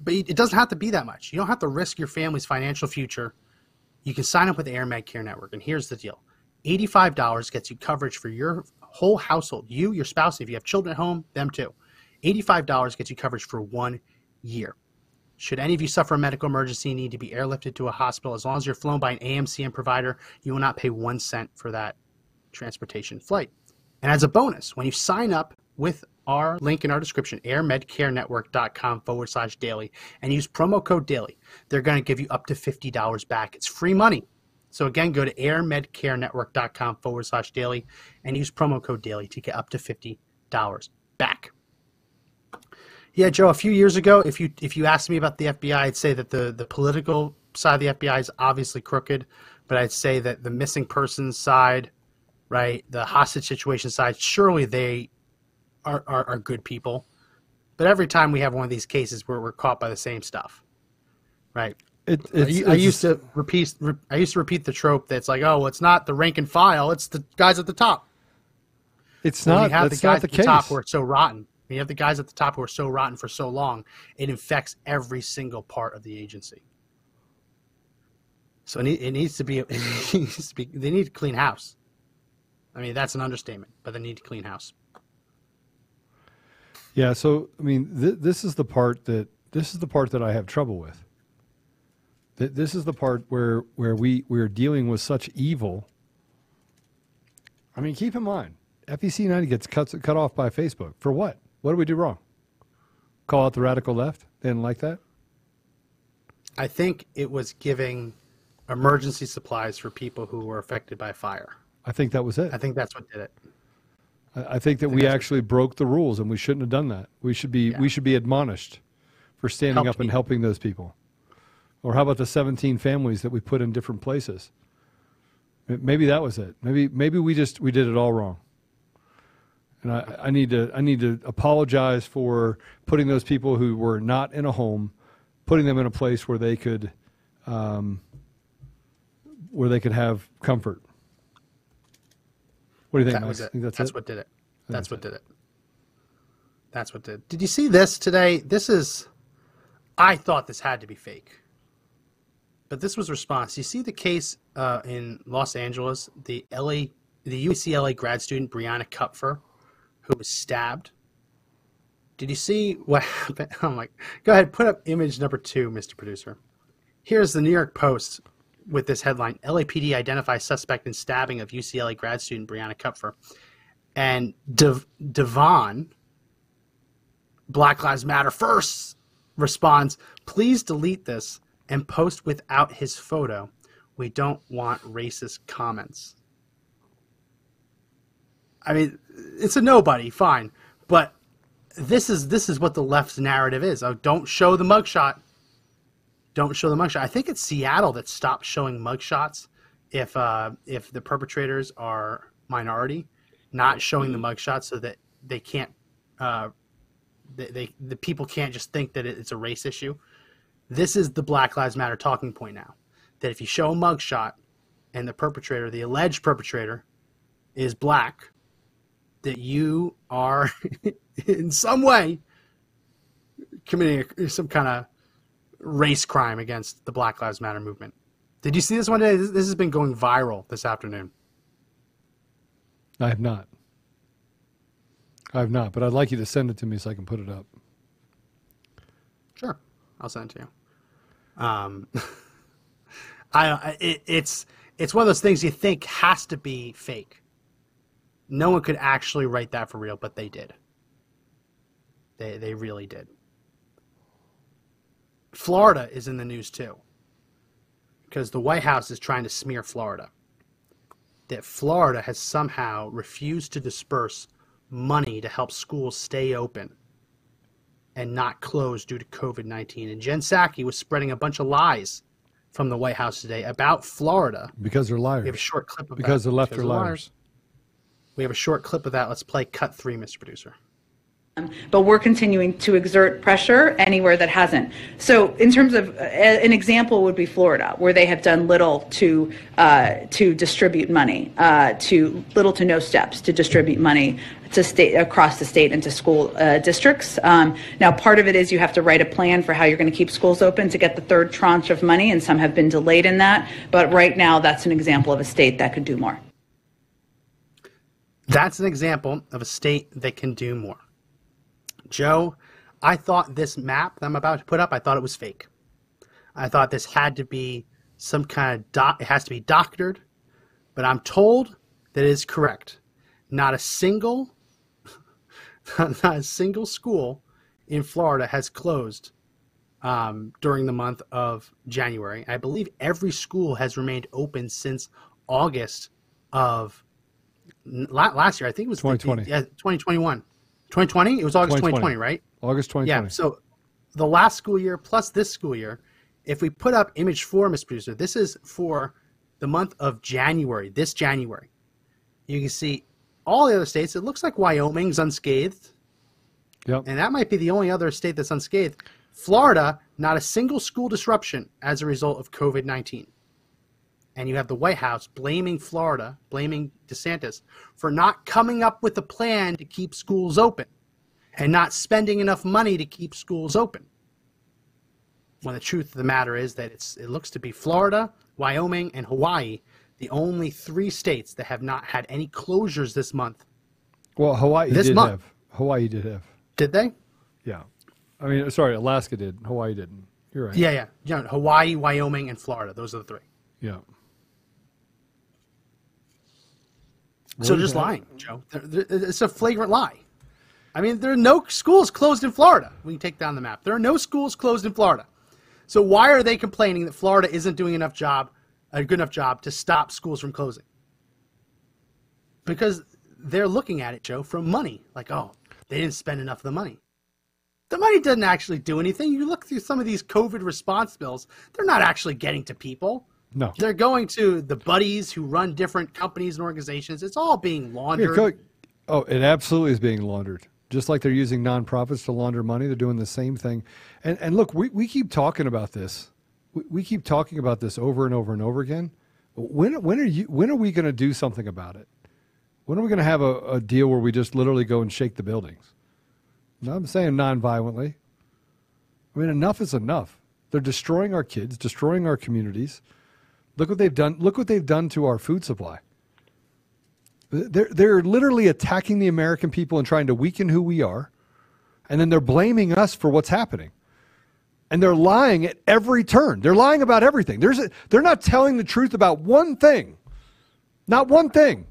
S1: But it doesn't have to be that much. You don't have to risk your family's financial future. You can sign up with AirMed Care Network. And here's the deal $85 gets you coverage for your whole household. You, your spouse, if you have children at home, them too. $85 gets you coverage for one year. Should any of you suffer a medical emergency and need to be airlifted to a hospital, as long as you're flown by an AMCN provider, you will not pay one cent for that transportation flight. And as a bonus, when you sign up with our link in our description, airmedcarenetwork.com forward slash daily, and use promo code daily, they're going to give you up to $50 back. It's free money. So again, go to airmedcarenetwork.com forward slash daily and use promo code daily to get up to $50 back. Yeah, Joe. A few years ago, if you if you asked me about the FBI, I'd say that the the political side of the FBI is obviously crooked, but I'd say that the missing persons side, right, the hostage situation side, surely they are are, are good people. But every time we have one of these cases, where we're caught by the same stuff, right?
S2: It,
S1: I,
S2: it's,
S1: I used to repeat. Re, I used to repeat the trope that's like, oh, well, it's not the rank and file; it's the guys at the top.
S2: It's
S1: When
S2: not.
S1: you have
S2: That's
S1: the guys
S2: not the
S1: at the
S2: case.
S1: top who are so rotten. You have the guys at the top who are so rotten for so long, it infects every single part of the agency. So it, needs to be. It needs to be. They need to clean house. I mean, that's an understatement, but they need to clean house.
S2: Yeah. So I mean, th- this is the part that this is the part that I have trouble with. Th- This is the part where where we we're dealing with such evil. I mean, keep in mind, FEC United gets cut cut off by Facebook for what? What did we do wrong? Call out the radical left? They didn't like that.
S1: I think it was giving emergency supplies for people who were affected by fire.
S2: I think that was it.
S1: I think that's what did it.
S2: I I think that we actually broke the rules, and we shouldn't have done that. We should be we should be admonished for standing
S1: Helped
S2: up and
S1: people.
S2: helping those people. Or how about the 17 families that we put in different places? Maybe that was it. Maybe maybe we just we did it all wrong. And I, I need to I need to apologize for putting those people who were not in a home, putting them in a place where they could, um, where they could have comfort. What do you think?
S1: That
S2: Max?
S1: was it.
S2: Think
S1: That's,
S2: that's, it?
S1: what did it. That's
S2: that's
S1: what did it. That's what did. Did you see this today? This is. I thought this had to be fake. But this was response. You see the case uh, in Los Angeles, the LA, the UCLA grad student Brianna Kupfer, who was stabbed. Did you see what happened? I'm like, go ahead, put up image number two, Mr. Producer. Here's the New York Post with this headline: LAPD identifies suspect in stabbing of UCLA grad student Brianna Kupfer, and Dev- Devon, Black Lives Matter first, responds, "Please delete this and post without his photo. We don't want racist comments." I mean, it's a nobody, fine, but this is this is what the left's narrative is. Oh, don't show the mugshot don't show the mugshot. I think it's Seattle that stopped showing mugshots if uh, if the perpetrators are minority, not showing the mugshot so that they can't uh, they, they the people can't just think that it's a race issue. This is the Black Lives Matter talking point now. That if you show a mugshot and the perpetrator, the alleged perpetrator, is black, that you are in some way committing a, some kind of race crime against the Black Lives Matter movement. Did you see this one today? This, this has been going viral this afternoon.
S2: I have not. I have not, but I'd like you to send it to me so I can put it up.
S1: Sure, I'll send it to you. Um, I it, it's it's one of those things you think has to be fake. No one could actually write that for real, but they did. They they really did. Florida is in the news too. Because the White House is trying to smear Florida. That Florida has somehow refused to disperse money to help schools stay open and not close due to COVID 19. And Jen Psaki was spreading a bunch of lies from the White House today about Florida.
S2: Because they're liars.
S1: We have a short clip of
S2: because
S1: that.
S2: the left
S1: Because
S2: are
S1: they're
S2: liars.
S1: We have a short clip of that. Let's play cut three, Mr. Producer.
S7: but we're continuing to exert pressure anywhere that hasn't. So, in terms of uh, an example, would be Florida, where they have done little to uh, to distribute money, uh, to little to no steps to distribute money to state across the state and to school uh, districts. Um, now, part of it is you have to write a plan for how you're going to keep schools open to get the third tranche of money, and some have been delayed in that. But right now, that's an example of a state that could do more.
S1: That's an example of a state that can do more. Joe, I thought this map that I'm about to put up, I thought it was fake. I thought this had to be some kind of doc, it has to be doctored, but I'm told that it is correct. Not a single, not a single school in Florida has closed um, during the month of January. I believe every school has remained open since August of last year. I think it was the-
S2: 2020.
S1: yeah, 2021. 2020? It was August 2020,
S2: 2020.
S1: right?
S2: August 2020.
S1: Yeah. So the last school year plus this school year, if we put up image four, Mr. Producer, this is for the month of January, this January. You can see all the other states. It looks like Wyoming's unscathed,
S2: yep.
S1: and that might be the only other state that's unscathed. Florida, not a single school disruption as a result of COVID 19. And you have the White House blaming Florida, blaming DeSantis for not coming up with a plan to keep schools open and not spending enough money to keep schools open. When the truth of the matter is that it's, it looks to be Florida, Wyoming, and Hawaii, the only three states that have not had any closures this month.
S2: Well, Hawaii
S1: This
S2: did
S1: month.
S2: have. Hawaii did have.
S1: Did they?
S2: Yeah. I mean, sorry, Alaska did. Hawaii didn't. You're right.
S1: Yeah, yeah. yeah. Hawaii, Wyoming, and Florida. Those are the three.
S2: Yeah.
S1: So they're just lying, Joe. It's a flagrant lie. I mean, there are no schools closed in Florida. We can take down the map. There are no schools closed in Florida. So why are they complaining that Florida isn't doing enough job, a good enough job to stop schools from closing? Because they're looking at it, Joe, from money. Like, oh, they didn't spend enough of the money. The money doesn't actually do anything. You look through some of these COVID response bills; they're not actually getting to people.
S2: No.
S1: They're going to the buddies who run different companies and organizations. It's all being laundered.
S2: co- oh, it absolutely is being laundered. Just like they're using nonprofits to launder money, they're doing the same thing. And and look, we, we keep talking about this. We, we keep talking about this over and over and over again. When when are you when are we going to do something about it? When are we going to have a, a deal where we just literally go and shake the buildings? No, I'm saying non-violently. I mean, enough is enough. They're destroying our kids, destroying our communities. Look what they've done. Look what they've done to our food supply. They're, they're literally attacking the American people and trying to weaken who we are. And then they're blaming us for what's happening. And they're lying at every turn. They're lying about everything. There's a, they're not telling the truth about one thing. Not one thing.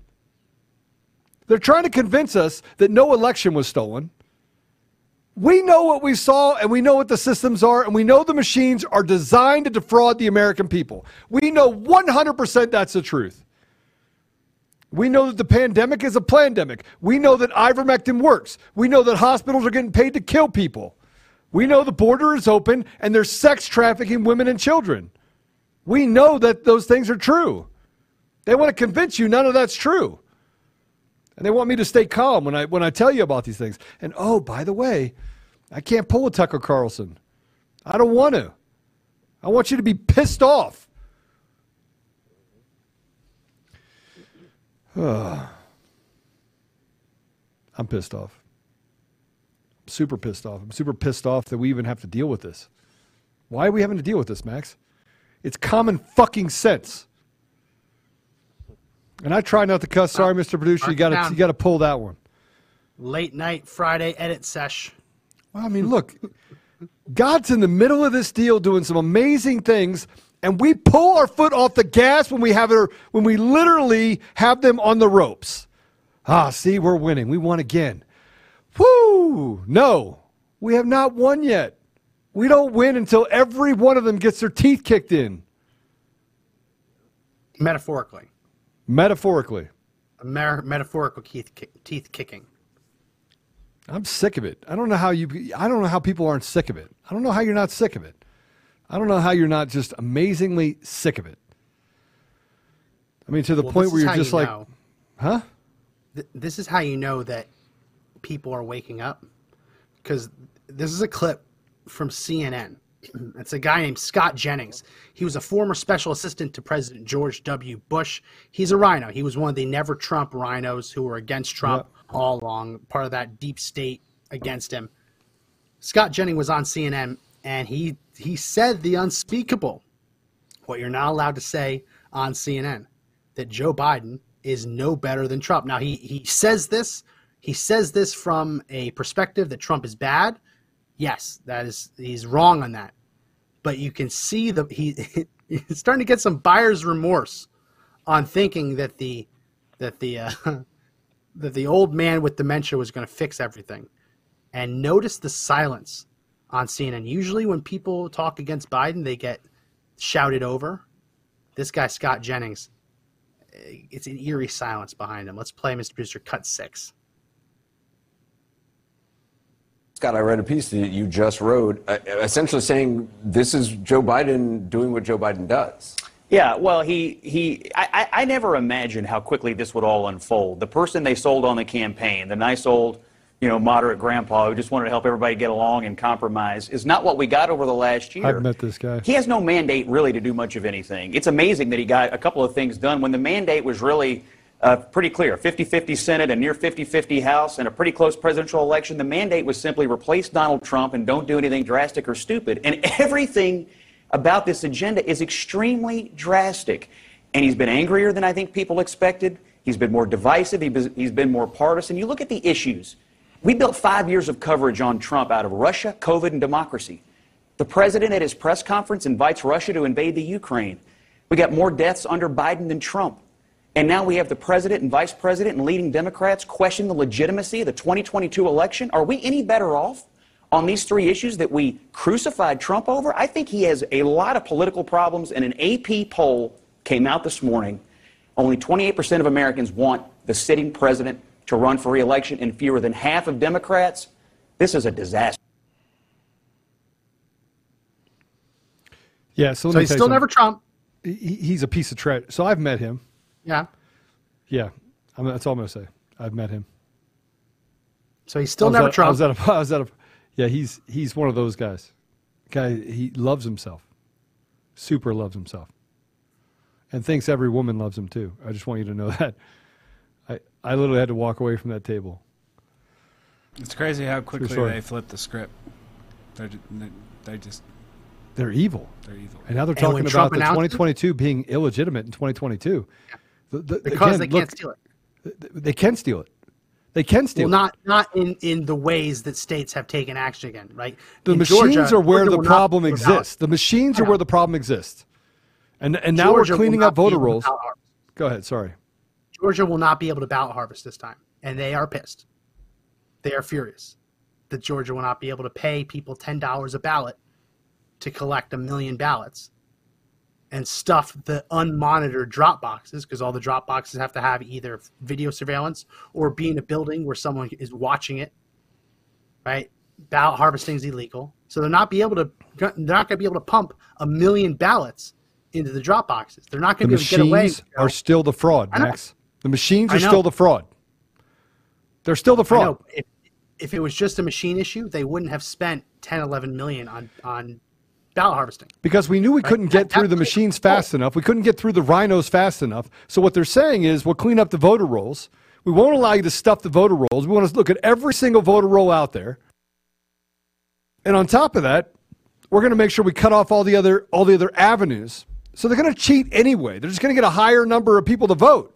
S2: They're trying to convince us that no election was stolen. We know what we saw and we know what the systems are and we know the machines are designed to defraud the American people. We know 100% that's the truth. We know that the pandemic is a pandemic. We know that ivermectin works. We know that hospitals are getting paid to kill people. We know the border is open and there's sex trafficking women and children. We know that those things are true. They want to convince you none of that's true. And they want me to stay calm when I when I tell you about these things. And oh, by the way, I can't pull a Tucker Carlson. I don't want to. I want you to be pissed off. I'm pissed off. I'm super pissed off. I'm super pissed off that we even have to deal with this. Why are we having to deal with this, Max? It's common fucking sense. And I try not to cuss. Sorry, Mr. Producer, you got to you got to pull that one.
S1: Late night Friday edit sesh.
S2: Well, I mean, look, God's in the middle of this deal doing some amazing things, and we pull our foot off the gas when we have it, when we literally have them on the ropes. Ah, see, we're winning. We won again. Woo! No, We have not won yet. We don't win until every one of them gets their teeth kicked in.
S1: Metaphorically,
S2: Metaphorically.
S1: mer- metaphorical teeth, kick, teeth kicking.
S2: I'm sick of it. I don't know how you I don't know how people aren't sick of it. I don't know how you're not sick of it. I don't know how you're not just amazingly sick of it. I mean to the
S1: Well,
S2: point where you're just
S1: you
S2: like,
S1: know.
S2: huh?
S1: Th- this is how you know that people are waking up because this is a clip from CNN. It's a guy named Scott Jennings. He was a former special assistant to President George W. Bush. He's a rhino. He was one of the never Trump rhinos who were against Trump all along, part of that deep state against him. Scott Jennings was on CNN and he he said the unspeakable. What you're not allowed to say on CNN that Joe Biden is no better than Trump. Now he he says this he says this from a perspective that Trump is bad. Yes, that is he's wrong on that. But you can see the he he's starting to get some buyer's remorse on thinking that the that the uh, that the old man with dementia was going to fix everything. And notice the silence on CNN. Usually when people talk against Biden, they get shouted over. This guy Scott Jennings it's an eerie silence behind him. Let's play, Mr. Producer, cut six.
S8: Scott, I read a piece that you just wrote, uh, essentially saying this is Joe Biden doing what Joe Biden does.
S9: Yeah, well, he he. I, I I never imagined how quickly this would all unfold. The person they sold on the campaign, the nice old, you know, moderate grandpa who just wanted to help everybody get along and compromise, is not what we got over the last year.
S2: I've met this guy.
S9: He has no mandate really to do much of anything. It's amazing that he got a couple of things done when the mandate was really uh, pretty clear 50 50 Senate, a near 50 50 House, and a pretty close presidential election. The mandate was simply replace Donald Trump and don't do anything drastic or stupid. And everything about this agenda is extremely drastic. And he's been angrier than I think people expected. He's been more divisive. He's been more partisan. You look at the issues. We built five years of coverage on Trump out of Russia, COVID, and democracy. The president at his press conference invites Russia to invade the Ukraine. We got more deaths under Biden than Trump. And now we have the president and vice president and leading Democrats question the legitimacy of the 2022 election. Are we any better off on these three issues that we crucified Trump over? I think he has a lot of political problems, and an AP poll came out this morning. Only 28% of Americans want the sitting president to run for reelection, and fewer than half of Democrats. This is a disaster.
S2: Yeah, so, let
S1: So he's still
S2: something.
S1: never Trump.
S2: He's a piece of trash. So I've met him.
S1: Yeah.
S2: Yeah, I'm, that's all I'm going to say. I've met him.
S1: So he's still never
S2: at-
S1: Trump.
S2: I was at a, I was at a, yeah, he's he's one of those guys. Guy, he loves himself, super loves himself, and thinks every woman loves him too. I just want you to know that. I I literally had to walk away from that table.
S3: It's crazy how quickly
S2: story.
S3: they flip the script. They're, they, they just
S2: They're evil.
S3: they're evil.
S2: And now they're talking about
S1: Trump
S2: the
S1: announced it-
S2: 2022 being illegitimate in 2022. The- the-
S1: because
S2: again,
S1: they
S2: look,
S1: can't steal it.
S2: They can steal it. They can steal
S1: Well,
S2: it.
S1: not not in, in the ways that states have taken action again, right?
S2: The
S1: In
S2: machines
S1: Georgia,
S2: are where
S1: Georgia
S2: the problem exists. The machines are where the problem exists. And and now
S1: Georgia
S2: we're cleaning up voter rolls. Go ahead. Sorry.
S1: Georgia will not be able to ballot harvest this time, and they are pissed. They are furious that Georgia will not be able to pay people ten dollars a ballot to collect a million ballots and stuff the unmonitored drop boxes because all the drop boxes have to have either video surveillance or be in a building where someone is watching it. Right? Ballot harvesting is illegal, so they're not be able to. They're not going to be able to pump a million ballots into the drop boxes. They're not going to be able to get away.
S2: machines are still the fraud, Max. The machines are still the fraud. They're still the fraud.
S1: If, if it was just a machine issue, they wouldn't have spent 10, 11 million on, on ballot harvesting.
S2: Because we knew we
S1: Right.
S2: couldn't get through the machines fast enough. We couldn't get through the rhinos fast enough. So what they're saying is we'll clean up the voter rolls. We won't allow you to stuff the voter rolls. We want to look at every single voter roll out there. And on top of that, we're going to make sure we cut off all the other all the other avenues. So they're going to cheat anyway. They're just going to get a higher number of people to vote.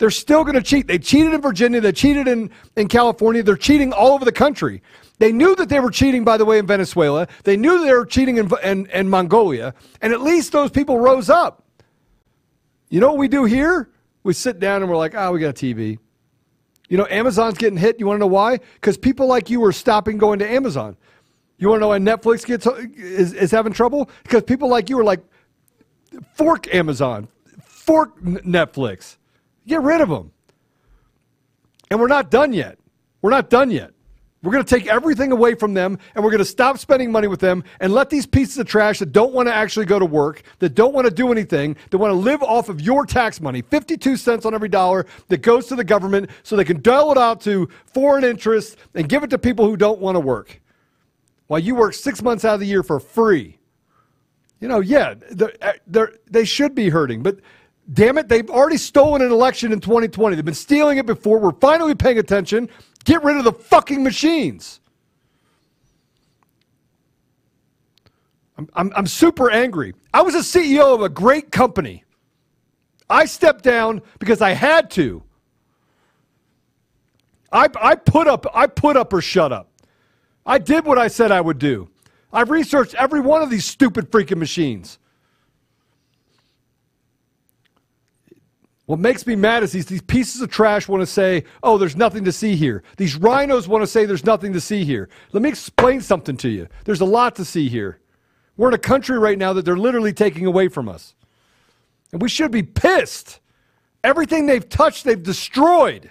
S2: They're still going to cheat. They cheated in Virginia. They cheated in, in California. They're cheating all over the country. They knew that they were cheating, by the way, in Venezuela. They knew they were cheating in, in, in Mongolia. And at least those people rose up. You know what we do here? We sit down and we're like, oh, we got a TV. You know, Amazon's getting hit. You want to know why? Because people like you are stopping going to Amazon. You want to know why Netflix gets is, is having trouble? Because people like you are like, fork Amazon, fork Netflix. Get rid of them. And we're not done yet. We're not done yet. We're going to take everything away from them and we're going to stop spending money with them and let these pieces of trash that don't want to actually go to work, that don't want to do anything, that want to live off of your tax money, 52 cents on every dollar that goes to the government so they can dole it out to foreign interests and give it to people who don't want to work. While you work six months out of the year for free. You know, yeah, they're, eh, they're, they should be hurting, but damn it, they've already stolen an election in 2020. They've been stealing it before. We're finally paying attention. Get rid of the fucking machines. I'm, I'm, I'm super angry. I was a CEO of a great company. I stepped down because I had to. I, I put up I put up or shut up. I did what I said I would do. I've researched every one of these stupid freaking machines. What makes me mad is these, these pieces of trash want to say, oh, there's nothing to see here. These rhinos want to say there's nothing to see here. Let me explain something to you. There's a lot to see here. We're in a country right now that they're literally taking away from us. And we should be pissed. Everything they've touched, they've destroyed.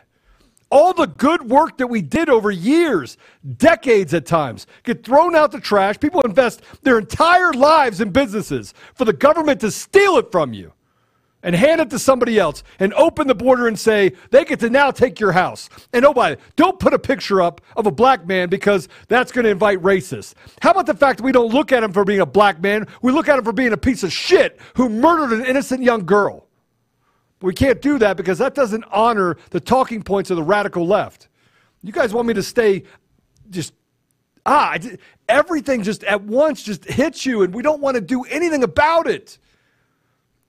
S2: All the good work that we did over years, decades at times, get thrown out the trash. People invest their entire lives in businesses for the government to steal it from you and hand it to somebody else and open the border and say they get to now take your house. And oh, by don't put a picture up of a black man because that's going to invite racists. How about the fact that we don't look at him for being a black man? We look at him for being a piece of shit who murdered an innocent young girl. We can't do that because that doesn't honor the talking points of the radical left. You guys want me to stay just ah, everything just at once just hits you, and we don't want to do anything about it.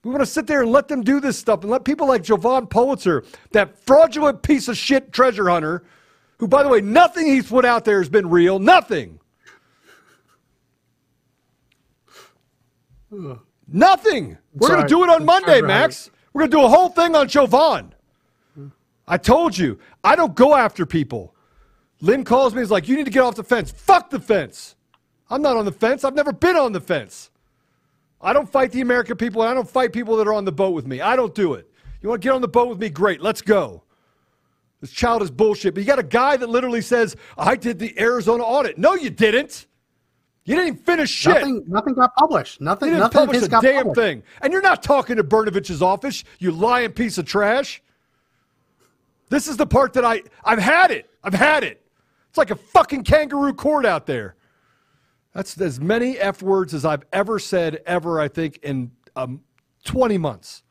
S2: We want to sit there and let them do this stuff and let people like Jovan Pulitzer, that fraudulent piece of shit treasure hunter, who, by the way, nothing he's put out there has been real. Nothing. Nothing. We're going to do it on Monday,
S1: Treasure
S2: Max. We're going to do a whole thing on Jovan. I told you, I don't go after people. Lynn calls me, he's like, you need to get off the fence. Fuck the fence. I'm not on the fence. I've never been on the fence. I don't fight the American people, and I don't fight people that are on the boat with me. I don't do it. You want to get on the boat with me? Great. Let's go. This child is bullshit. But you got a guy that literally says, I did the Arizona audit. No, you didn't. You didn't even finish shit.
S1: Nothing, nothing got published. Nothing,
S2: You didn't
S1: nothing
S2: publish a
S1: got
S2: damn
S1: published.
S2: thing. And you're not talking to Brnovich's office, you lying piece of trash. This is the part that I, I've had it. I've had it. It's like a fucking kangaroo court out there. That's as many F words as I've ever said, ever, I think, in um, 20 months.